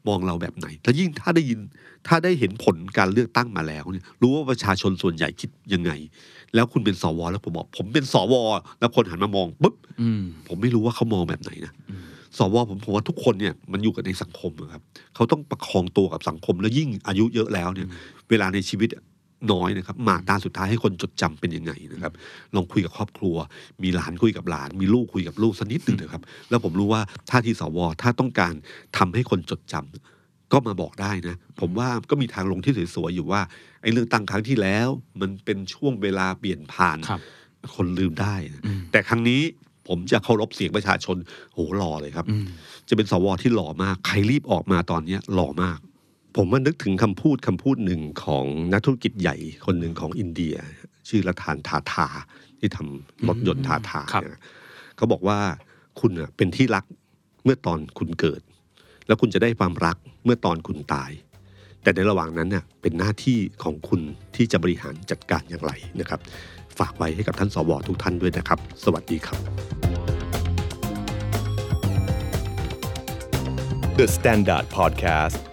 มองเราแบบไหนแล้วยิ่งถ้าได้ยินถ้าได้เห็นผลการเลือกตั้งมาแล้วเนี่ยรู้ว่าประชาชนส่วนใหญ่คิดยังไง แล้วคุณเป็นสวแล้วผมบอก ผมเป็นสวแล้วคนหันมามองปุ๊บอืมผมไม่รู้ว่าเขามองแบบไหนนะสวผมผมว่าทุกคนเนี่ยมันอยู่กันในสังคมอะครับเขาต้องประคองตัวกับสังคมแล้วยิ่งอายุเยอะแล้วเนี่ย เวลาในชีวิต น้อยนะครับมาตราสุดท้ายให้คนจดจำเป็นยังไงนะครับ ลองคุยกับครอบครัว มีหลานคุยกับหลาน มีลูกคุยกับลูกสักนิดหนึ่งนะครับ แล้วผมรู้ว่าท่าทีสวถ้าต้องการทำให้คนจดจำก็มาบอกได้นะ ผมว่าก็มีทางลงที่สวยๆอยู่ว่าไอ้เรื่องตั้งครั้งที่แล้ว มันเป็นช่วงเวลาเปลี่ยนผ่านครับคนลืมได้นะอืมแต่ครั้งนี้ผมจะเคารพเสียงประชาชนโหหล่อเลยครับอืมจะเป็นสวที่หล่อมาก ใครรีบออกมาตอนเนี้ยหล่อมาก ผมว่านึกถึงคำพูดคำพูดหนึ่งของนักธุรกิจใหญ่คนหนึ่งของอินเดีย ชื่อรัฐานทาทาที่ทำรถยนต์ทาทาครับเนี่ยเขาบอกว่าคุณน่ะเป็นที่รักเมื่อตอนคุณเกิด แล้วคุณจะได้ความรักเมื่อตอนคุณตาย แต่ในระหว่างนั้นน่ะเป็นหน้าที่ของคุณที่จะบริหารจัดการอย่างไรนะครับ ฝากไว้ให้กับท่านสวทุกท่านด้วยนะครับ สวัสดีครับ The Standard Podcast